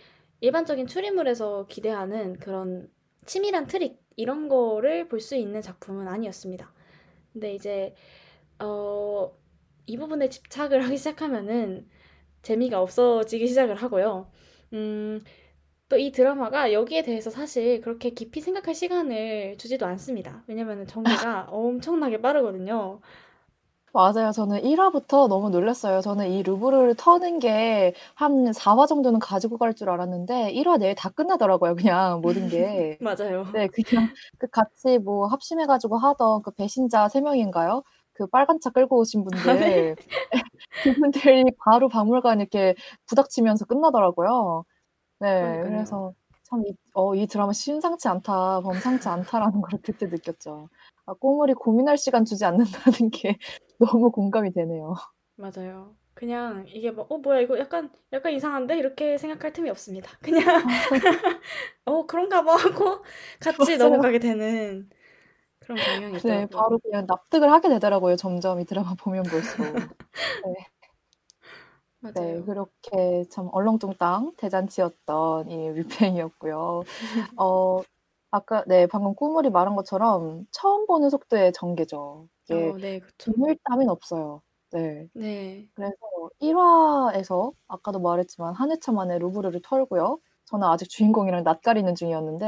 일반적인 추리물에서 기대하는 그런 치밀한 트릭 이런 거를 볼 수 있는 작품은 아니었습니다. 근데 이제 어, 이 부분에 집착을 (laughs) 하기 시작하면은 재미가 없어지기 시작을 하고요. 음, 또 이 드라마가 여기에 대해서 사실 그렇게 깊이 생각할 시간을 주지도 않습니다. 왜냐면은 전개가 (laughs) 엄청나게 빠르거든요. 맞아요. 저는 1 화부터 너무 놀랐어요. 저는 이 루브르를 터는 게 한 4 화 정도는 가지고 갈 줄 알았는데 1 화 내에 다 끝나더라고요. 그냥 모든 게. (laughs) 맞아요. 네, 그냥 그 같이 뭐 합심해 가지고 하던 그 배신자 3 명인가요? 그 빨간 차 끌고 오신 분들. (laughs) 그분들이 바로 박물관 이렇게 부닥치면서 끝나더라고요. 네, 그러니까요. 그래서 참 이, 어, 이 드라마 심상치 않다, 범상치 않다라는 걸 그때 느꼈죠. 아, 꼬물이 고민할 시간 주지 않는다는 게 (laughs) 너무 공감이 되네요. 맞아요. 그냥 이게 뭐, 어, 뭐야, 이거 약간, 약간 이상한데? 이렇게 생각할 틈이 없습니다. 그냥, (laughs) 어, 그런가 봐 하고 같이 맞아요. 넘어가게 되는 그런 경향이 네, 있더라고요. 바로 그냥 납득을 하게 되더라고요. 점점 이 드라마 보면 볼수록. (laughs) 네. 네, 맞아요. 그렇게 참 얼렁뚱땅 대잔치였던 이 뮤팽이었고요. 어, 아까, 네, 방금 꾸물이 말한 것처럼 처음 보는 속도의 전개죠. 이게 어, 네, 그쵸. 눈물 땀은 없어요. 네. 네. 그래서 1화에서 아까도 말했지만 한 회차 만에 루브르를 털고요. 저는 아직 주인공이랑 낯가리는 중이었는데,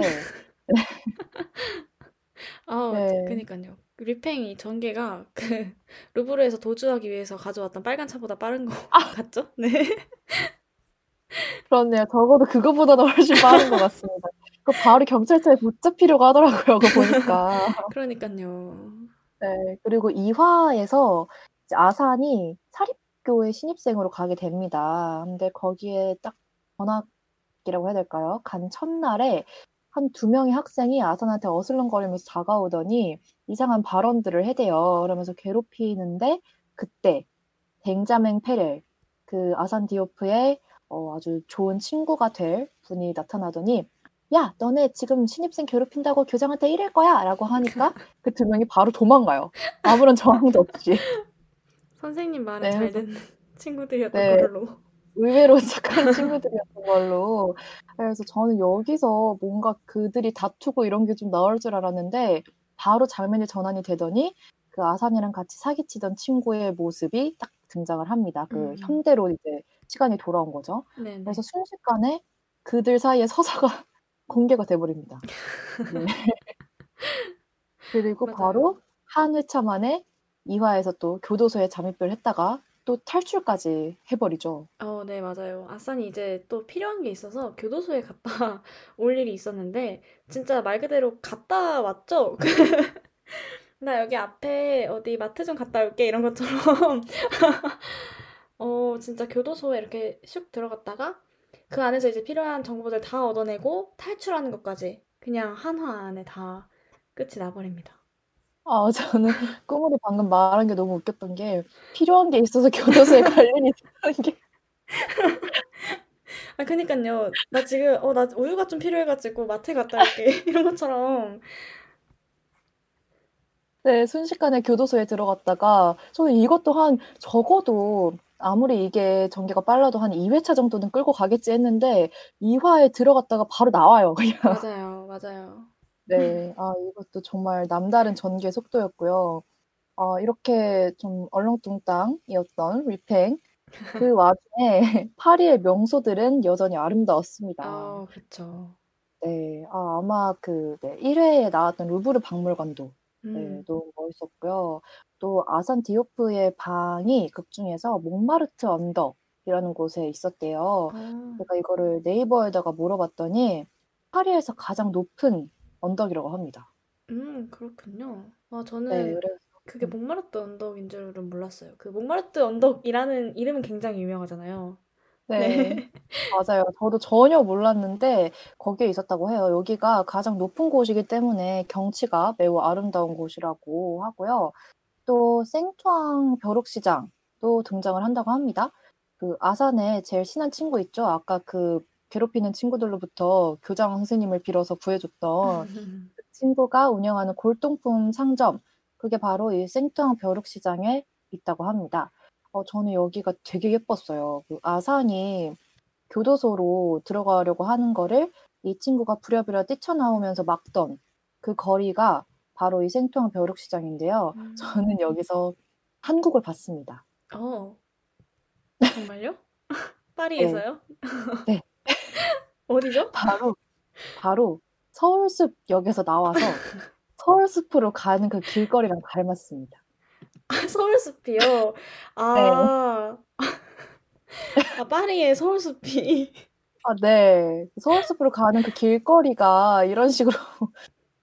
아, (laughs) 네, 그니까요. 리팽이 전개가 그 (laughs) 루브르에서 도주하기 위해서 가져왔던 빨간 차보다 빠른 거 같죠? (laughs) 네. 그렇네요. 적어도 그거보다는 훨씬 빠른 것 같습니다. 그 바로 경찰차에 붙잡히려고 하더라고요. 그거 보니까. (laughs) 그러니까요. 네, 그리고 2화에서 이제 아산이 사립교회 신입생으로 가게 됩니다. 근데 거기에 딱 전학이라고 해야 될까요? 간 첫날에 한 두 명의 학생이 아산한테 어슬렁거리면서 다가오더니 이상한 발언들을 해대요. 그러면서 괴롭히는데 그때 댕자맹 페렐, 그 아산 디오프의 어, 아주 좋은 친구가 될 분이 나타나더니 야, 너네 지금 신입생 괴롭힌다고 교장한테 이럴 거야! 라고 하니까 그 두 명이 바로 도망가요. 아무런 저항도 없이. (laughs) 선생님 말에 네, 잘 듣는 친구들이었던 네, 걸로. 의외로 착한 친구들이었던 걸로. 그래서 저는 여기서 뭔가 그들이 다투고 이런 게 좀 나올 줄 알았는데, 바로 장면이 전환이 되더니, 그 아산이랑 같이 사기치던 친구의 모습이 딱 등장을 합니다. 그 음, 현대로 이제 시간이 돌아온 거죠. 네네. 그래서 순식간에 그들 사이에 서사가 공개가 돼버립니다. (laughs) 네. 그리고 맞아요. 바로 한 회차 만에 2화에서 또 교도소에 잠입을 했다가 또 탈출까지 해버리죠. 어, 네, 맞아요. 아산이 이제 또 필요한 게 있어서 교도소에 갔다 (laughs) 올 일이 있었는데, 진짜 말 그대로 갔다 왔죠? (laughs) 나 여기 앞에 어디 마트 좀 갔다 올게, 이런 것처럼. 어, 진짜 교도소에 이렇게 슉 들어갔다가, 그 안에서 이제 필요한 정보들 다 얻어내고, 탈출하는 것까지 그냥 한 화 안에 다 끝이 나버립니다. 아, 저는 (laughs) 꾸물이 방금 말한 게 너무 웃겼던 게 필요한 게 있어서 교도소에 (laughs) 갈 일이 있다는 게 (laughs) 아, 그니까요. 나 지금, 어, 나 우유가 좀 필요해가지고 마트 갔다 올게. 이런 것처럼. 네, 순식간에 교도소에 들어갔다가 저는 이것도 한 적어도 아무리 이게 전개가 빨라도 한 2회차 정도는 끌고 가겠지 했는데 2화에 들어갔다가 바로 나와요, (laughs) 그냥. 맞아요, 맞아요. 네, 아, 이것도 정말 남다른 전개 속도였고요. 어, 이렇게 좀 얼렁뚱땅이었던 리팽. 그 (laughs) 와중에 (laughs) 파리의 명소들은 여전히 아름다웠습니다. 아, 그쵸. 네, 아, 아마 그 네, 1회에 나왔던 루브르 박물관도 네, 음, 너무 멋있었고요. 또 아산 디오프의 방이 극 중에서 몽마르트 언덕이라는 곳에 있었대요. 아, 제가 이거를 네이버에다가 물어봤더니 파리에서 가장 높은 언덕이라고 합니다. 음, 그렇군요. 아, 네, 저는 그래서 그게 음. 몽마르트 언덕인 줄은 몰랐어요. 그 몽마르트 언덕이라는 이름은 굉장히 유명하잖아요. 네, 네. 맞아요. 저도 전혀 몰랐는데 거기에 있었다고 해요. 여기가 가장 높은 곳이기 때문에 경치가 매우 아름다운 곳이라고 하고요. 또 생투앙 벼룩시장도 등장을 한다고 합니다. 그 아산에 제일 친한 친구 있죠? 아까 그 괴롭히는 친구들로부터 교장 선생님을 빌어서 구해줬던 (laughs) 그 친구가 운영하는 골동품 상점, 그게 바로 이 생투앙 벼룩시장에 있다고 합니다. 어, 저는 여기가 되게 예뻤어요. 그 아산이 교도소로 들어가려고 하는 거를 이 친구가 부랴부랴 뛰쳐나오면서 막던 그 거리가 바로 이 생투앙 벼룩시장인데요. 음. 저는 여기서 한국을 봤습니다. 어, 정말요? (laughs) 파리에서요? 네. (laughs) 어디죠? 바로, 바로 서울숲역에서 나와서 (laughs) 서울숲으로 가는 그 길거리랑 닮았습니다. 서울숲이요. 네. 아, 아, 파리의 서울숲이. 아, 네. 서울숲으로 가는 그 길거리가 이런 식으로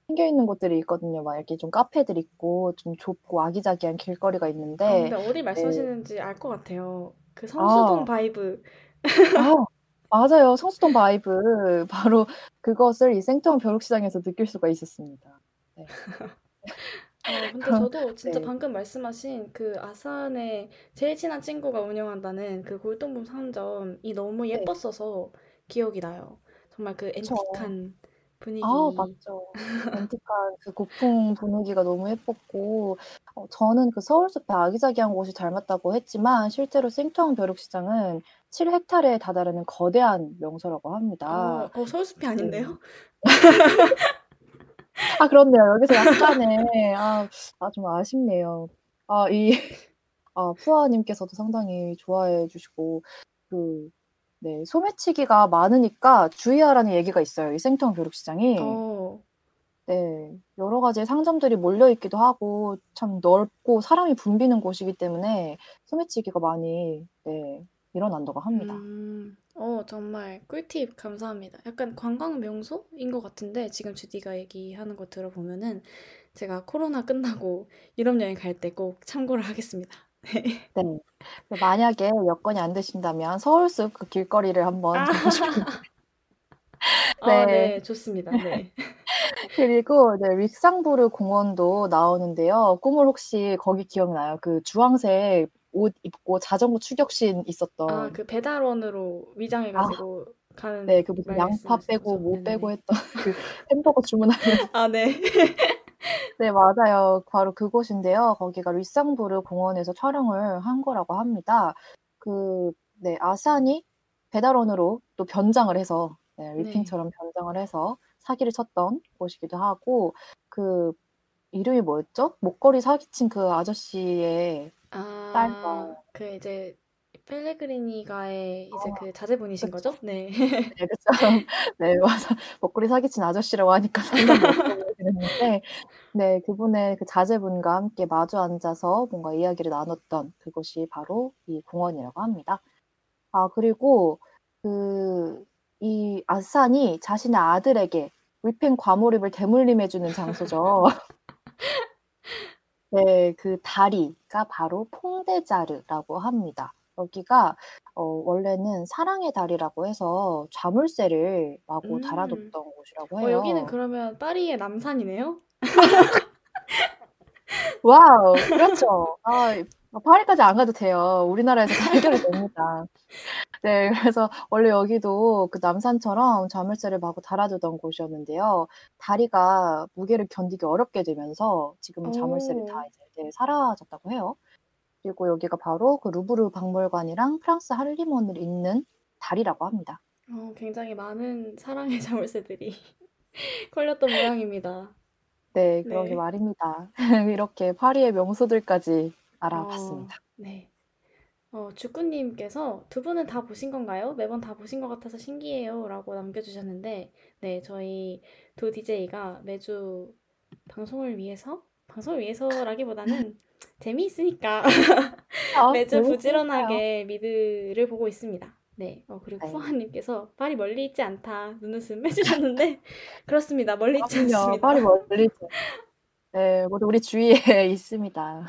생겨 있는 곳들이 있거든요. 막 이렇게 좀 카페들 있고 좀 좁고 아기자기한 길거리가 아, 있는데, 근데 어디 네. 말씀하시는지 알것 같아요. 그 성수동 아, vibe. 아, 맞아요. 성수동 vibe. (laughs) 바로 그것을 이 생투앙 벼룩시장에서 느낄 수가 있었습니다. 네. 아, (laughs) 근데 저도 진짜 네. 방금 말씀하신 그 아산에 제일 친한 친구가 운영한다는 그 골동품 상점이 너무 네. 예뻤어서 기억이 나요. 정말 그 그쵸. 앤틱한 분위기. 아, 맞죠. 앤틱한 그 고풍 분위기가 너무 예뻤고, 어, 저는 그 서울숲의 아기자기한 곳이 닮았다고 했지만, 실제로 생투항 벼룩시장은 7헥타르에 다다르는 거대한 명소라고 합니다. 어, 어, 서울숲이 네. 아닌데요? 아, 그렇네요. 여기서 약간의, 아, 아, 좀 아쉽네요. 아, 이, 아, 푸아님께서도 상당히 좋아해 주시고, 그, 네, 소매치기가 많으니까 주의하라는 얘기가 있어요. 이 생투항 벼룩시장이. 어, 네, 여러 가지 상점들이 몰려 있기도 하고 참 넓고 사람이 붐비는 곳이기 때문에 소매치기가 많이 네, 일어난다고 합니다. 음, 어, 정말 꿀팁 감사합니다. 약간 관광 명소인 것 같은데 지금 주디가 얘기하는 거 들어보면은 제가 코로나 끝나고 유럽 여행 갈 때 꼭 참고를 하겠습니다. 네. 만약에 여건이 안 되신다면 서울숲 그 길거리를 한번 아, 가고 싶은데 아, 네. 네, 좋습니다. 네. (laughs) 그리고 네, 릭상부르 공원도 나오는데요. 꿈을 혹시 거기 기억나요? 그 주황색 옷 입고 자전거 추격신 아, 있었던 그 배달원으로 아, 위장해가지고 가는 네, 그 무슨 양파 빼고? 뭐 빼고. 했던 (laughs) 그 햄버거 주문하는 아, 네. (laughs) 네, 맞아요. 바로 그곳인데요. 거기가 리쌍부르 공원에서 촬영을 한 거라고 합니다. 그, 네, 아산이 배달원으로 또 변장을 해서, 네, 네. 리핑처럼 변장을 해서 사기를 쳤던 곳이기도 하고, 그, 이름이 뭐였죠? 목걸이 사기친 그 아저씨의 딸과, 아, 그 이제 펠레그리니가의 이제 아, 그 자제분이신 그쵸. 거죠? 네. 네, 그쵸. (laughs) 네, 맞아. 먹구리 사기친 아저씨라고 하니까 (laughs) 상당히 했는데, 네, 그분의 그 자제분과 함께 마주 앉아서 뭔가 이야기를 나눴던 그곳이 바로 이 공원이라고 합니다. 아, 그리고 그, 이 아산이 자신의 아들에게 위펜 과몰입을 대물림해주는 장소죠. (laughs) 네, 그 다리가 바로 퐁데자르라고 합니다. 여기가 어, 원래는 사랑의 다리라고 해서 자물쇠를 마구 음. 달아뒀던 곳이라고 어, 여기는 해요. 그러면 파리의 남산이네요? (laughs) 와우, 그렇죠. 아, 파리까지 안 가도 돼요. 우리나라에서 다 해결이 됩니다. 네, 그래서 원래 여기도 그 남산처럼 자물쇠를 마구 달아두던 곳이었는데요. 다리가 무게를 견디기 어렵게 되면서 지금은 자물쇠를 다 오, 이제 네, 사라졌다고 해요. 그리고 여기가 바로 그 루브르 박물관이랑 프랑스 할리몬을 잇는 다리라고 합니다. 어, 굉장히 많은 사랑의 (laughs) 자물쇠들이 (laughs) 걸렸던 모양입니다. 네, 그러게 네. 말입니다. (laughs) 이렇게 파리의 명소들까지 어, 알아봤습니다. 네. 어, 주꾸님께서 두 분은 다 보신 건가요? 매번 다 보신 것 같아서 신기해요. 라고 남겨주셨는데, 네, 저희 두 DJ가 매주 방송을 위해서 방송을 위해서라기보다는 (laughs) 재미있으니까 아, (laughs) 매주. 부지런하게 미드를 보고 있습니다. 네, 어, 그리고 네. 푸아님께서 말이 멀리 있지 않다 눈웃음 해주셨는데 (laughs) 그렇습니다. 멀리 있지. 않습니다. 빨리 멀리 있죠. 네, 모두 우리 주위에 있습니다.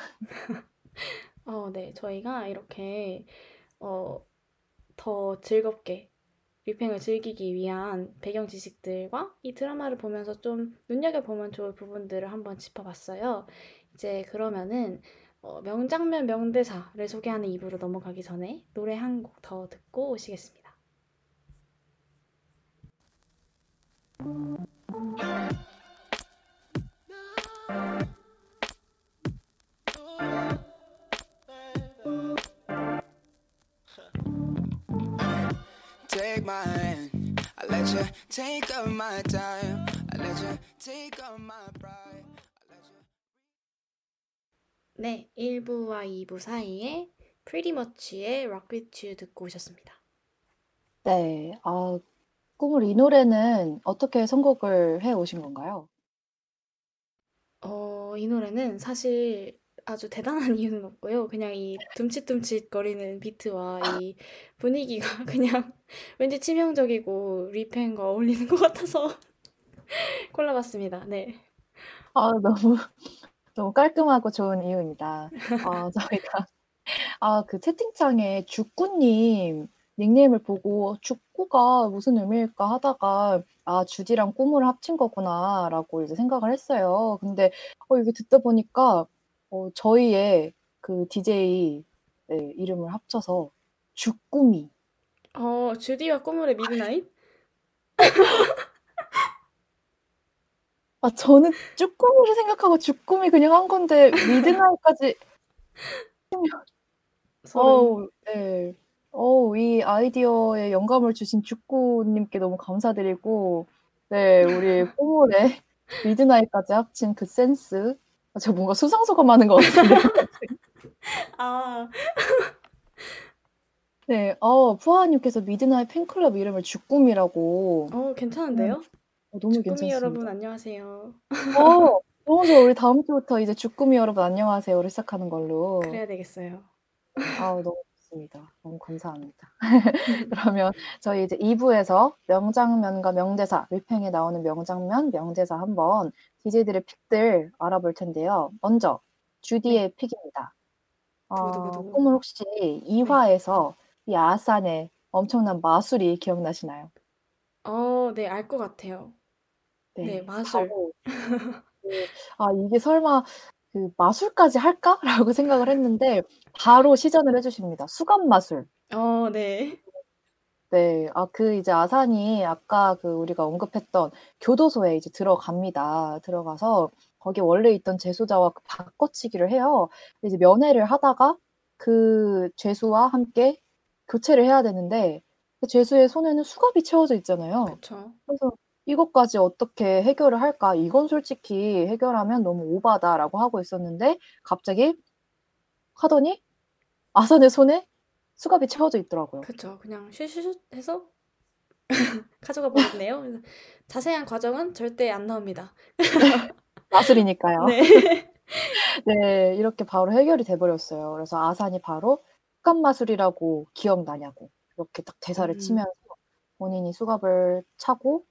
어, 네, 저희가 이렇게 어, 더 즐겁게 뮤팽을 즐기기 위한 배경 지식들과 이 드라마를 보면서 좀 눈여겨보면 좋을 부분들을 한번 짚어봤어요. 이제 그러면은 어, 명장면 명대사를 소개하는 2부로 넘어가기 전에 노래 한 곡 더 듣고 오시겠습니다. Take my hand, I let you take up my time. I let you take up my pride. 네, 1부와 2부 사이에 Pretty Much의 Rock With You 듣고 오셨습니다. 네, 아, 꿈을 이 노래는 어떻게 선곡을 해 오신 건가요? 어, 이 노래는 사실 아주 대단한 (laughs) 이유는 없고요. 그냥 이 둠칫둠칫 거리는 비트와 이 분위기가 (laughs) 그냥 왠지 치명적이고 리펜과 어울리는 것 같아서 (laughs) 골라봤습니다. 네. 아, 너무, 너무 깔끔하고 좋은 이유입니다. 아, 저희가, 아, 그 채팅창에 죽구님 닉네임을 보고 죽구가 무슨 의미일까 하다가 아, 주디랑 꿈을 합친 거구나라고 이제 생각을 했어요. 근데 어, 이게 듣다 보니까 어, 저희의 그 DJ 네, 이름을 합쳐서 죽꾸미. 어, 주디와 꼬물의 미드나잇? 아, 저는 쭈꾸미를 생각하고 죽꾸미 그냥 한 건데 미드나잇까지. (laughs) 어우, 네. 어우, 이 아이디어에 영감을 주신 죽구님께 너무 감사드리고, 네, 우리 (laughs) 꼬물의 미드나잇까지 합친 그 센스. 아, 제가 뭔가 수상소감하는 것 같은데. (laughs) 아, (laughs) 네, 어, 푸아님께서 미드나잇 팬클럽 이름을 죽꾸미라고. 어, 괜찮은데요? 어, 너무 주꾸미 괜찮습니다. 여러분 안녕하세요. 어, 너무 좋아. 우리 다음 주부터 이제 죽꾸미 여러분 안녕하세요를 시작하는 걸로. 그래야 되겠어요. 아우, 너무 좋습니다. 너무 감사합니다. (laughs) (laughs) 그러면 저희 이제 2부에서 명장면과 명대사, 뤼팽에 나오는 명장면, 명대사 한번 DJ들의 픽들 알아볼 텐데요. 먼저 주디의 픽입니다. 어, 두구두구두구. 꿈을 혹시 2화에서 이 아산의 엄청난 마술이 기억나시나요? 어, 네, 알 것 같아요. 네, 마술. 바로 그, (laughs) 아, 이게 설마 그 마술까지 할까라고 (laughs) 생각을 했는데 바로 시전을 해주십니다. 수감 마술. 어, 네. 네, 아, 그 이제 아산이 아까 그 우리가 언급했던 교도소에 이제 들어갑니다. 들어가서 거기 원래 있던 죄수자와 그 바꿔치기를 해요. 이제 면회를 하다가 그 죄수와 함께 교체를 해야 되는데 그 죄수의 손에는 수갑이 채워져 있잖아요. 그쵸. 그래서 이것까지 어떻게 해결을 할까? 이건 솔직히 해결하면 너무 오바다라고 하고 있었는데 갑자기 하더니 아산의 손에 수갑이 채워져 있더라고요. 그쵸. 그냥 슈슈슈 해서 (laughs) 가져가 버렸네요. 자세한 과정은 절대 안 나옵니다. (laughs) 마술이니까요. 네. (laughs) 네, 이렇게 바로 해결이 돼버렸어요. 그래서 아산이 바로 수갑 마술이라고 기억나냐고 이렇게 딱 대사를 음. 치면서 본인이 수갑을 차고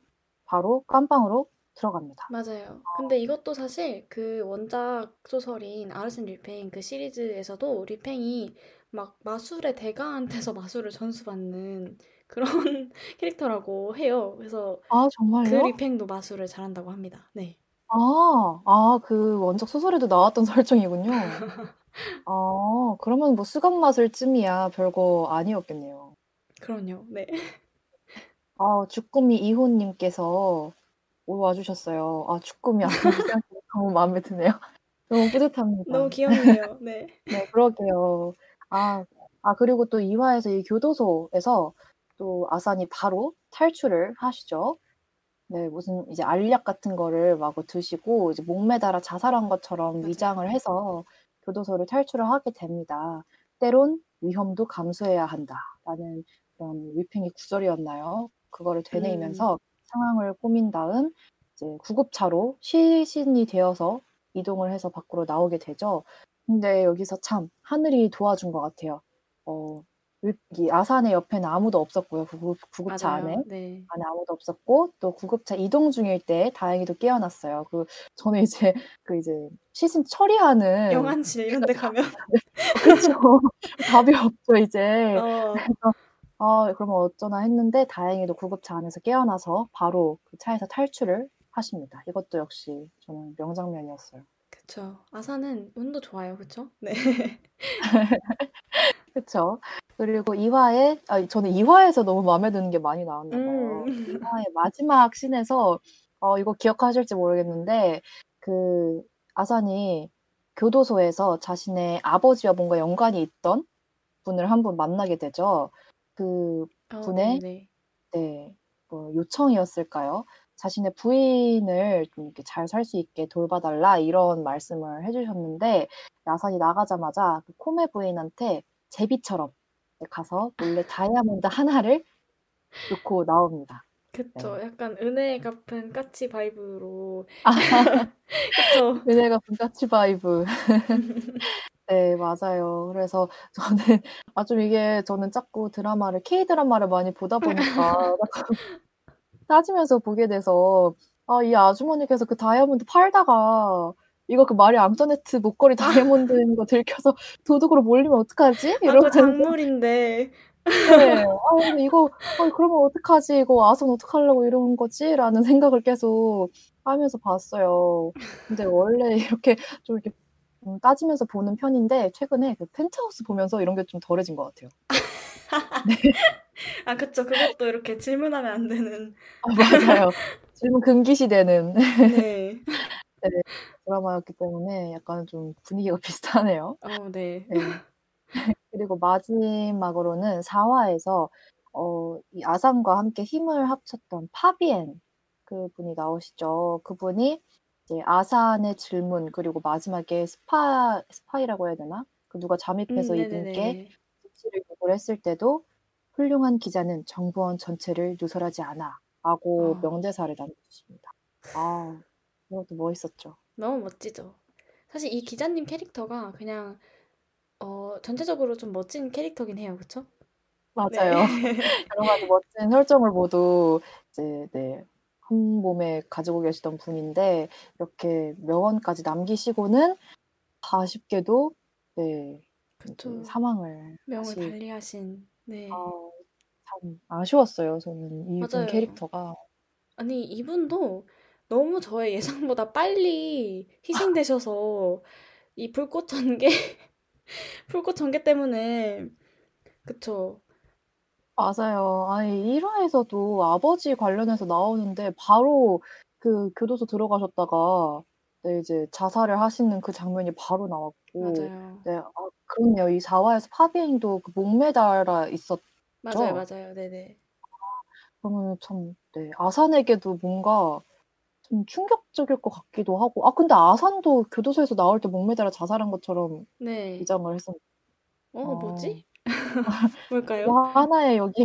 바로 깜방으로 들어갑니다. 맞아요. 근데 이것도 사실 그 원작 소설인 아르센 류팽 그 시리즈에서도 류팽이 막 마술의 대가한테서 (laughs) 마술을 전수받는 그런 (laughs) 캐릭터라고 해요. 그래서 아, 그 정말요? 류팽도 마술을 잘한다고 합니다. 네. 아, 아, 그 원작 소설에도 나왔던 (laughs) 설정이군요. 아, 그러면 뭐 수갑 마술쯤이야 별거 아니었겠네요. 그럼요. 네. 아, 주꾸미 이호님께서 와주셨어요. 아, 주꾸미 아는 (laughs) 너무 마음에 드네요. (laughs) 너무 뿌듯합니다. 너무 귀엽네요. 네. (laughs) 네, 그러게요. 아, 아, 그리고 또 2 화에서 이 교도소에서 또 아산이 바로 탈출을 하시죠. 네, 무슨 이제 알약 같은 거를 마구 드시고 이제 목매달아 자살한 것처럼 맞아요. 위장을 해서 교도소를 탈출을 하게 됩니다. 때론 위험도 감수해야 한다라는 그런 위팽의 구절이었나요? 그거를 되뇌이면서 상황을 꾸민 다음 이제 구급차로 시신이 되어서 이동을 해서 밖으로 나오게 되죠. 근데 여기서 참 하늘이 도와준 것 같아요. 어, 이 아산의 옆에는 아무도 없었고요. 구급, 구급차 맞아요. 안에. 네. 안에 아무도 없었고 또 구급차 이동 중일 때 다행히도 깨어났어요. 그 저는 이제 그 이제 시신 처리하는 영안실 이런 데 가면 (laughs) 그렇죠. 답이 없죠 이제. 어, 그래서 아 그러면 어쩌나 했는데 다행히도 구급차 안에서 깨어나서 바로 그 차에서 탈출을 하십니다. 이것도 역시 저는 명장면이었어요. 그쵸. 아산은 운도 좋아요. 그쵸? 네. (laughs) 그쵸. 그리고 2화에, 아, 저는 2화에서 너무 마음에 드는 게 많이 나왔나 봐요. 음. 2화의 마지막 씬에서, 어, 이거 기억하실지 모르겠는데, 그, 아산이 교도소에서 자신의 아버지와 뭔가 연관이 있던 분을 한 분 만나게 되죠. 그, 어, 분의 네. 네, 뭐 요청이었을까요? 자신의 부인을 좀 이렇게 잘 살 수 있게 돌봐달라 이런 말씀을 해주셨는데 아산이 나가자마자 그 코메 부인한테 제비처럼 가서 몰래 다이아몬드 하나를 놓고 나옵니다. 그쵸. 네. 약간 은혜 갚은 까치 vibe로. 아, (laughs) 그쵸. 은혜 갚은 까치 vibe. (laughs) (laughs) 네, 맞아요. 그래서 (laughs) 저는 아 좀 이게 저는 자꾸 드라마를 K 드라마를 많이 보다 보니까 (laughs) (laughs) 따지면서 보게 돼서 아, 이 아주머니께서 그 다이아몬드 팔다가 이거 그 마리 앙토네트 목걸이 다이아몬드인 거 들켜서 도둑으로 몰리면 어떡하지? 아, 그 이러면서 작물인데. 네. 아, 근데 이거 아, 그러면 어떡하지? 이거 아선 어떡하려고 이런 거지? 라는 생각을 계속 하면서 봤어요. 근데 원래 이렇게 좀 이렇게 음, 따지면서 보는 편인데 최근에 그 펜트하우스 보면서 이런 게 좀 덜해진 것 같아요. (laughs) (laughs) 아, 그쵸. 그것도 이렇게 질문하면 안 되는. 아, 맞아요. (laughs) 질문 금기시되는 네. 드라마였기 때문에 약간 좀 분위기가 비슷하네요. 어, 네. 네. 그리고 마지막으로는 4화에서 어, 이 아산과 함께 힘을 합쳤던 파비엔 그분이 나오시죠. 그분이 이제 아산의 질문 그리고 마지막에 스파 스파이라고 해야 되나? 그 누가 잠입해서 음, 이분께 네네네. 지시를 요구를 했을 때도 훌륭한 기자는 정보원 전체를 누설하지 않아라고 아. 명대사를 남겨주십니다. 아, 이것도 멋있었죠. 너무 멋지죠. 사실 이 기자님 캐릭터가 그냥 어, 전체적으로 좀 멋진 캐릭터긴 해요. 그쵸? 맞아요. 네. (laughs) 여러 가지 멋진 설정을 모두 이제 네, 한 몸에 가지고 계시던 분인데 이렇게 명언까지 남기시고는 아쉽게도 네, 그쵸. 사망을 명을 하시. 달리하신. 네. 아, 참 아쉬웠어요. 저는 이분 맞아요. 캐릭터가 아니, 이분도 너무 저의 (laughs) 예상보다 빨리 희생되셔서 이 불꽃 전개, (laughs) 불꽃 전개 때문에, 그쵸. 맞아요. 아니 1 화에서도 아버지 관련해서 나오는데 바로 그 교도소 들어가셨다가 네, 이제 자살을 하시는 그 장면이 바로 나왔고 맞아요. 네, 아, 그렇네요. 이 4 화에서 파비행도 그 목매달아 있었. 맞아요, 그쵸? 맞아요. 네네. 그러면 참, 네, 아산에게도 뭔가 좀 충격적일 것 같기도 하고. 아, 근데 아산도 교도소에서 나올 때 목매달아 자살한 것처럼 네. 위장을 했었는데. 어, 아, 뭐지? 뭘까요? 뭐 하나의 여기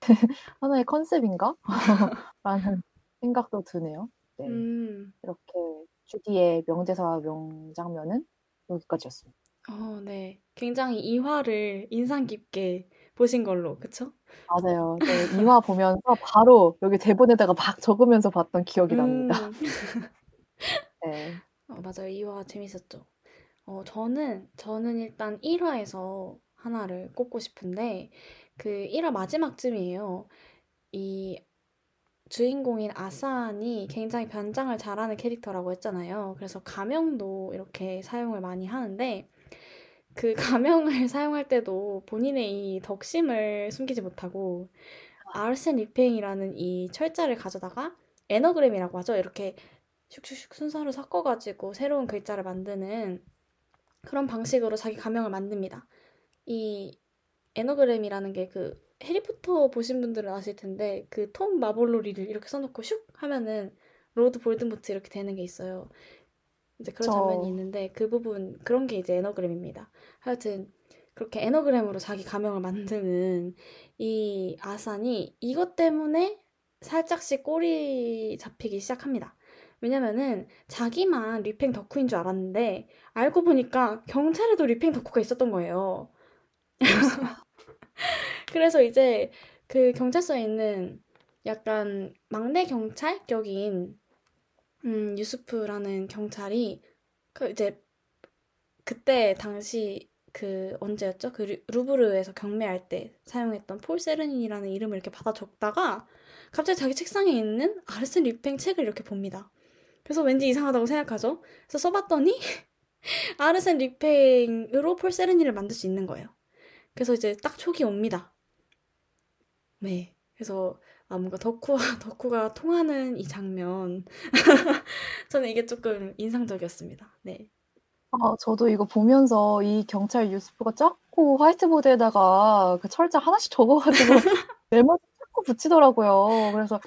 (laughs) 하나의 컨셉인가? (laughs) 라는 생각도 드네요. 네, 음, 이렇게 주디의 명대사 명장면은 여기까지였습니다. 어, 네. 굉장히 이 화를 인상 깊게 보신 걸로, 그쵸? 맞아요. 네, 2화 보면서 바로 여기 대본에다가 막 적으면서 봤던 기억이 납니다. 음, (laughs) 네. 어, 맞아요. 이화 재밌었죠. 어, 저는, 저는 일단 1화에서 하나를 꼽고 싶은데, 그 1화 마지막쯤이에요. 이 주인공인 아산이 굉장히 변장을 잘하는 캐릭터라고 했잖아요. 그래서 가명도 이렇게 사용을 많이 하는데, 그 (laughs) 가명을 사용할 때도 본인의 이 덕심을 숨기지 못하고, 아르센 리팽이라는 이 철자를 가져다가 에너그램이라고 하죠. 이렇게 슉슉슉 순서를 섞어가지고 새로운 글자를 만드는 그런 방식으로 자기 가명을 만듭니다. 이 anagram이라는 게 그 해리포터 보신 분들은 아실 텐데 그 톰 마볼로 리들 이렇게 써놓고 슉 하면은 Lord 볼드모트 이렇게 되는 게 있어요. 이제 그런 저- 장면이 있는데 그 부분 그런 게 이제 anagram입니다. 하여튼 그렇게 anagram으로 자기 가명을 만드는 이 아산이 이것 때문에 살짝씩 꼬리 잡히기 시작합니다. 왜냐면은 자기만 뤼팽 덕후인 줄 알았는데 알고 보니까 경찰에도 뤼팽 덕후가 있었던 거예요. (laughs) 그래서 이제 그 경찰서에 있는 약간 막내 경찰 격인 음, 유수프라는 경찰이 그 이제 그때 당시 그 언제였죠? 그 루- 루브르에서 경매할 때 사용했던 폴 세르닌이라는 이름을 이렇게 받아 적다가 갑자기 자기 책상에 있는 아르센 리팽 책을 이렇게 봅니다. 그래서 왠지 이상하다고 생각하죠. 그래서 써봤더니 (laughs) 아르센 리팽으로 폴 세르닌을 만들 수 있는 거예요. 그래서 이제 딱 촉이 옵니다. 네. 그래서 아 뭔가 덕후와 (laughs) 덕후가 통하는 이 장면 (laughs) 저는 이게 조금 인상적이었습니다. 네. 아, 저도 이거 보면서 이 경찰 유스프가 자꾸 화이트보드에다가 그 철자 하나씩 적어가지고 (laughs) 메모 자꾸 붙이더라고요. 그래서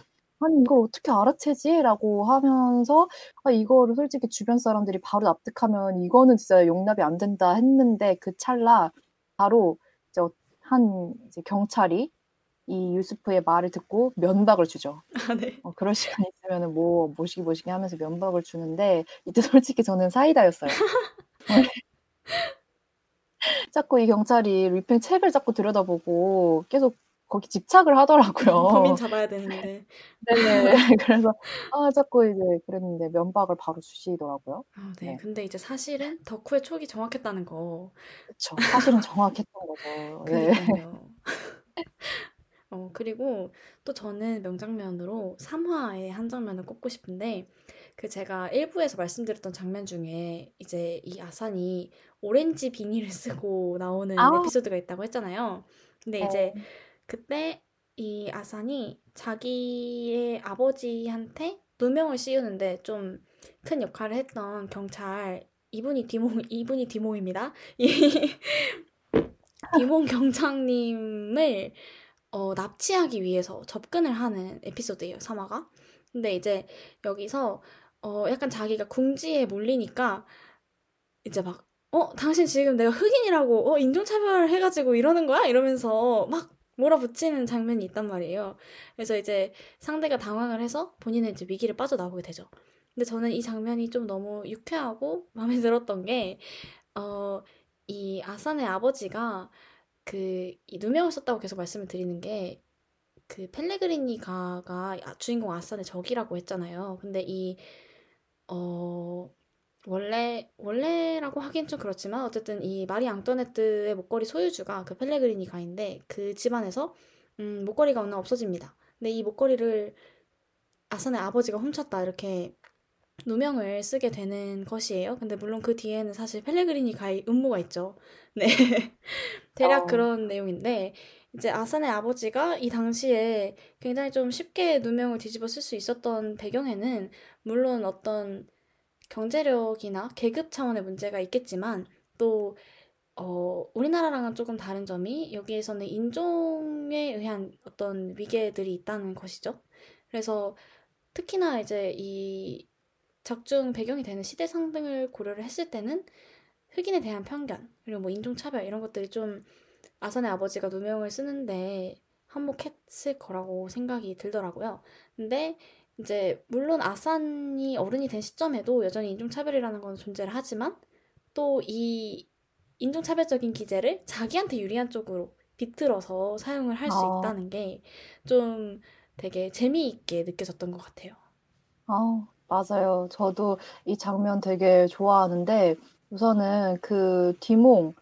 아니 이걸 어떻게 알아채지? 라고 하면서 아, 이거를 솔직히 주변 사람들이 바로 납득하면 이거는 진짜 용납이 안 된다 했는데 그 찰나 바로 한 이제 경찰이 이 유스프의 말을 듣고 면박을 주죠. 아, 네. 어, 그럴 시간 있으면은 뭐 모시기 모시기 하면서 면박을 주는데 이때 솔직히 저는 사이다였어요. (laughs) 네. 자꾸 이 경찰이 리팽 책을 자꾸 들여다보고 계속 거기 집착을 하더라고요. (laughs) 범인 잡아야 되는데. (laughs) 네네. (laughs) 그래서 아 자꾸 이제 그랬는데 면박을 바로 주시더라고요. 아, 네. 네. 근데 이제 사실은 덕후의 촉이 정확했다는 거. 그쵸. 사실은 정확했던 거죠. 네. 그러니까요. 어, 그리고 또 저는 명장면으로 3화의 한 장면을 꼽고 싶은데, 그 제가 1부에서 말씀드렸던 장면 중에 이제 이 아산이 오렌지 비닐을 쓰고 나오는 아. 에피소드가 있다고 했잖아요. 근데 이제 어, 그때 이 아산이 자기의 아버지한테 누명을 씌우는데 좀 큰 역할을 했던 경찰 이분이 디모 이분이 디모입니다. 이 (laughs) 디몬 경장님을 어, 납치하기 위해서 접근을 하는 에피소드예요, 3화가. 근데 이제 여기서 어, 약간 자기가 궁지에 몰리니까 이제 막 어, 당신 지금 내가 흑인이라고 어, 인종차별 해가지고 이러는 거야? 이러면서 막 몰아붙이는 장면이 있단 말이에요. 그래서 이제 상대가 당황을 해서 본인은 이제 위기를 빠져나오게 되죠. 근데 저는 이 장면이 좀 너무 유쾌하고 (laughs) 마음에 들었던 게, 어, 이 아산의 아버지가 그, 이 누명을 썼다고 계속 말씀을 드리는 게, 그 펠레그리니가가 아- 주인공 아산의 적이라고 했잖아요. 근데 이, 어, 원래, 원래라고 하긴 좀 그렇지만, 어쨌든 이 마리 앙토네트의 목걸이 소유주가 그 펠레그리니 가인데, 그 집안에서, 음, 목걸이가 어느 날 없어집니다. 근데 이 목걸이를 아산의 아버지가 훔쳤다, 이렇게 누명을 쓰게 되는 것이에요. 근데 물론 그 뒤에는 사실 펠레그리니 가의 음모가 있죠. (laughs) 네. 대략 어. 그런 내용인데, 이제 아산의 아버지가 이 당시에 굉장히 좀 쉽게 누명을 뒤집어 쓸 수 있었던 배경에는 물론 어떤 경제력이나 계급 차원의 문제가 있겠지만 또 어, 우리나라랑은 조금 다른 점이 여기에서는 인종에 의한 어떤 위계들이 있다는 것이죠. 그래서 특히나 이제 이 적중 배경이 되는 시대상 등을 고려를 했을 때는 흑인에 대한 편견, 그리고 뭐 인종차별 이런 것들이 좀 아산의 아버지가 누명을 쓰는데 한몫했을 거라고 생각이 들더라고요. 근데 이제 물론 아산이 어른이 된 시점에도 여전히 인종차별이라는 건 존재를 하지만 또 이 인종차별적인 기제를 자기한테 유리한 쪽으로 비틀어서 사용을 할수 아. 있다는 게 좀 되게 재미있게 느껴졌던 것 같아요. 아, 맞아요. 저도 이 장면 되게 좋아하는데 우선은 그 디몽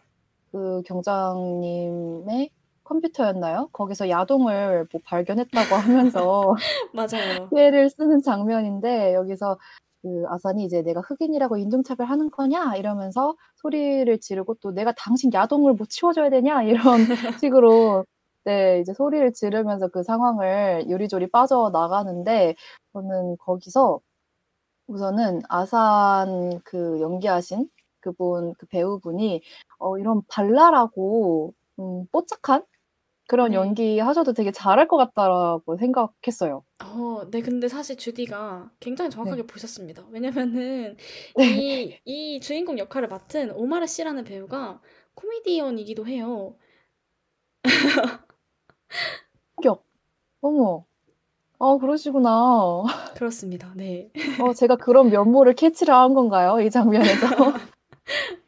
그 경장님의 컴퓨터였나요? 거기서 야동을 뭐 발견했다고 하면서 (laughs) 맞아요. 피해를 쓰는 장면인데 여기서 그 아산이 이제 내가 흑인이라고 인종차별 하는 거냐 이러면서 소리를 지르고 또 내가 당신 야동을 못 치워줘야 되냐 이런 (laughs) 식으로 네 이제 소리를 지르면서 그 상황을 요리조리 빠져 나가는데 저는 거기서 우선은 아산 그 연기하신 그분 그 배우분이 어 이런 발랄하고 음 뽀짝한 그런 네. 연기 하셔도 되게 잘할 것 같다라고 생각했어요. 어, 네, 근데 사실 주디가 굉장히 정확하게 보셨습니다. 왜냐면은 (laughs) 네. 이, 이 주인공 역할을 맡은 오마르 씨라는 배우가 코미디언이기도 해요. 충격. 어머. 어, 그러시구나. (laughs) 그렇습니다. 네. 어, 제가 그런 면모를 캐치를 한 건가요? 이 장면에서? (laughs)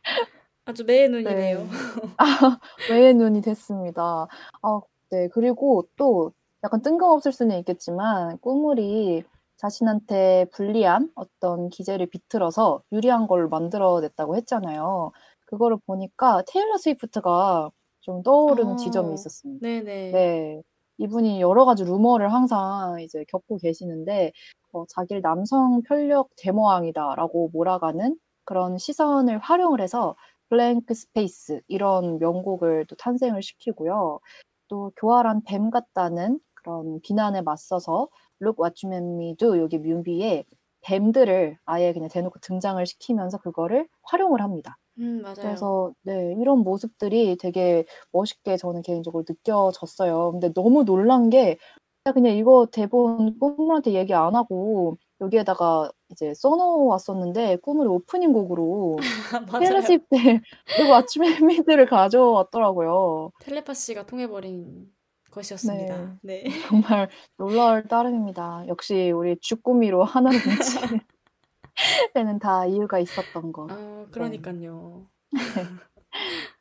아주 매의 눈이네요. 네. (laughs) 아, 매의 눈이 됐습니다. 아, 네. 그리고 또 약간 뜬금없을 수는 있겠지만 꾸물이 자신한테 불리한 어떤 기재를 비틀어서 유리한 걸 만들어냈다고 했잖아요. 그거를 보니까 테일러 스위프트가 좀 떠오르는 어, 지점이 있었습니다. 네네. 네. 이분이 여러 가지 루머를 항상 이제 겪고 계시는데, 어, 자기를 남성 편력 대마왕이다라고 몰아가는 그런 시선을 활용을 해서 Blank Space 이런 명곡을 또 탄생을 시키고요. 또 교활한 뱀 같다는 그런 비난에 맞서서 Look What You Made Me Do 여기 뮤비에 뱀들을 아예 그냥 대놓고 등장을 시키면서 그거를 활용을 합니다. 음, 맞아요. 그래서 네, 이런 모습들이 되게 멋있게 저는 개인적으로 느껴졌어요. 근데 너무 놀란 게 그냥 이거 대본 꿈물한테 얘기 안 하고 여기에다가 이제 써놓았었는데 꿈을 오프닝 곡으로 (laughs) 스위프트 그리고 아침에 미드를 가져왔더라고요. 텔레파시가 통해버린 것이었습니다. 네. (laughs) 정말 놀라울 따름입니다. 역시 우리 주꾸미로 하나를 (laughs) 뭉치는 데는 다 이유가 있었던 거. 어, 그러니까요.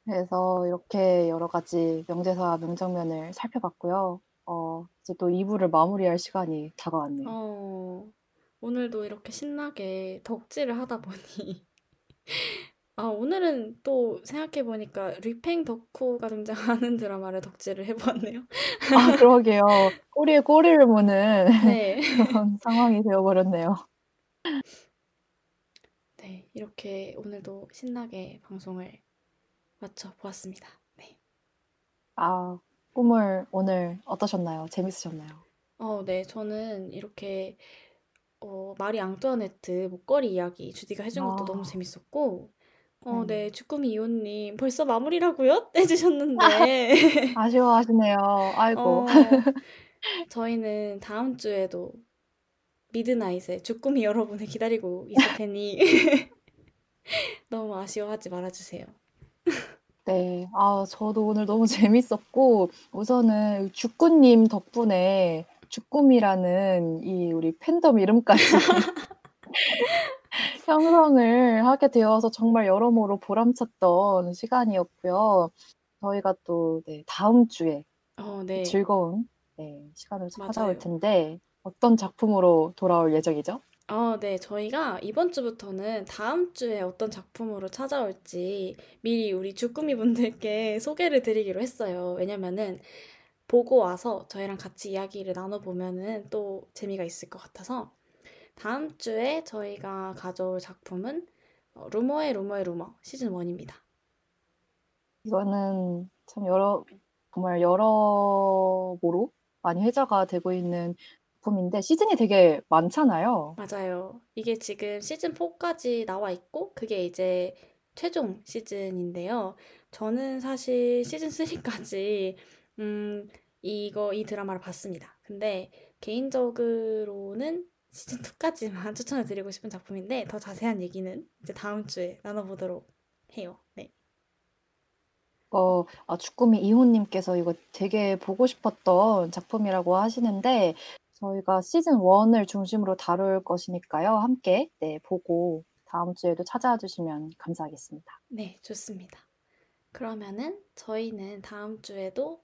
그래서 이렇게 여러 가지 명대사 명장면을 살펴봤고요. 어, 이제 또 2부를 마무리할 시간이 다가왔네요. 어, 오늘도 이렇게 신나게 덕질을 하다 보니 (laughs) 아, 오늘은 또 생각해 보니까 리팽 덕후가 등장하는 드라마를 덕질을 해보았네요. 아, 그러게요. 꼬리에 꼬리를 무는 (laughs) 네. (laughs) 그런 상황이 되어버렸네요. 네, 이렇게 오늘도 신나게 방송을 마쳐 보았습니다. 네. 아, 꿈을 오늘 어떠셨나요? 재밌으셨나요? 어, 네, 저는 이렇게 어, 마리 앙뚜아네트 목걸이 이야기 주디가 해준 것도 아. 너무 재밌었고, 어, 네. 네, 주꾸미 이호님 벌써 마무리라고요? (laughs) 해주셨는데, (laughs) 아쉬워하시네요. 아이고. 어, 저희는 다음 주에도 미드나잇에 주꾸미 (laughs) 여러분을 기다리고 있을 테니 너무 아쉬워하지 말아주세요. 네. 아, 저도 오늘 너무 재밌었고, 우선은 주꾸님 덕분에 주꾸미라는 이 우리 팬덤 이름까지 (laughs) 형성을 하게 되어서 정말 여러모로 보람찼던 시간이었고요. 저희가 또, 네, 다음 주에 어, 네, 즐거운, 네, 시간으로 찾아올. 텐데, 어떤 작품으로 돌아올 예정이죠? 어, 네, 저희가 이번 주부터는 다음 주에 어떤 작품으로 찾아올지 미리 우리 주꾸미 분들께 소개를 드리기로 했어요. 왜냐면은 보고 와서 저희랑 같이 이야기를 나눠보면은 또 재미가 있을 것 같아서 다음 주에 저희가 가져올 작품은 어, 루머의 루머의 루머 시즌 1입니다. 이거는 참 여러, 정말 여러모로 많이 회자가 되고 있는 작품인데, 시즌이 되게 많잖아요. 맞아요. 이게 지금 시즌 4까지 나와 있고, 그게 이제 최종 시즌인데요. 저는 사실 시즌 3까지, 음, 이거, 이 드라마를 봤습니다. 근데 개인적으로는 시즌 (laughs) 2까지만 추천을 드리고 싶은 작품인데, 더 자세한 얘기는 이제 다음 주에 나눠보도록 해요. 네. 어, 아, 주꾸미 이호님께서 이거 되게 보고 싶었던 작품이라고 하시는데, 저희가 시즌 1을 중심으로 다룰 것이니까요. 함께, 네, 보고 다음 주에도 찾아와 주시면 감사하겠습니다. 네, 좋습니다. 그러면은 저희는 다음 주에도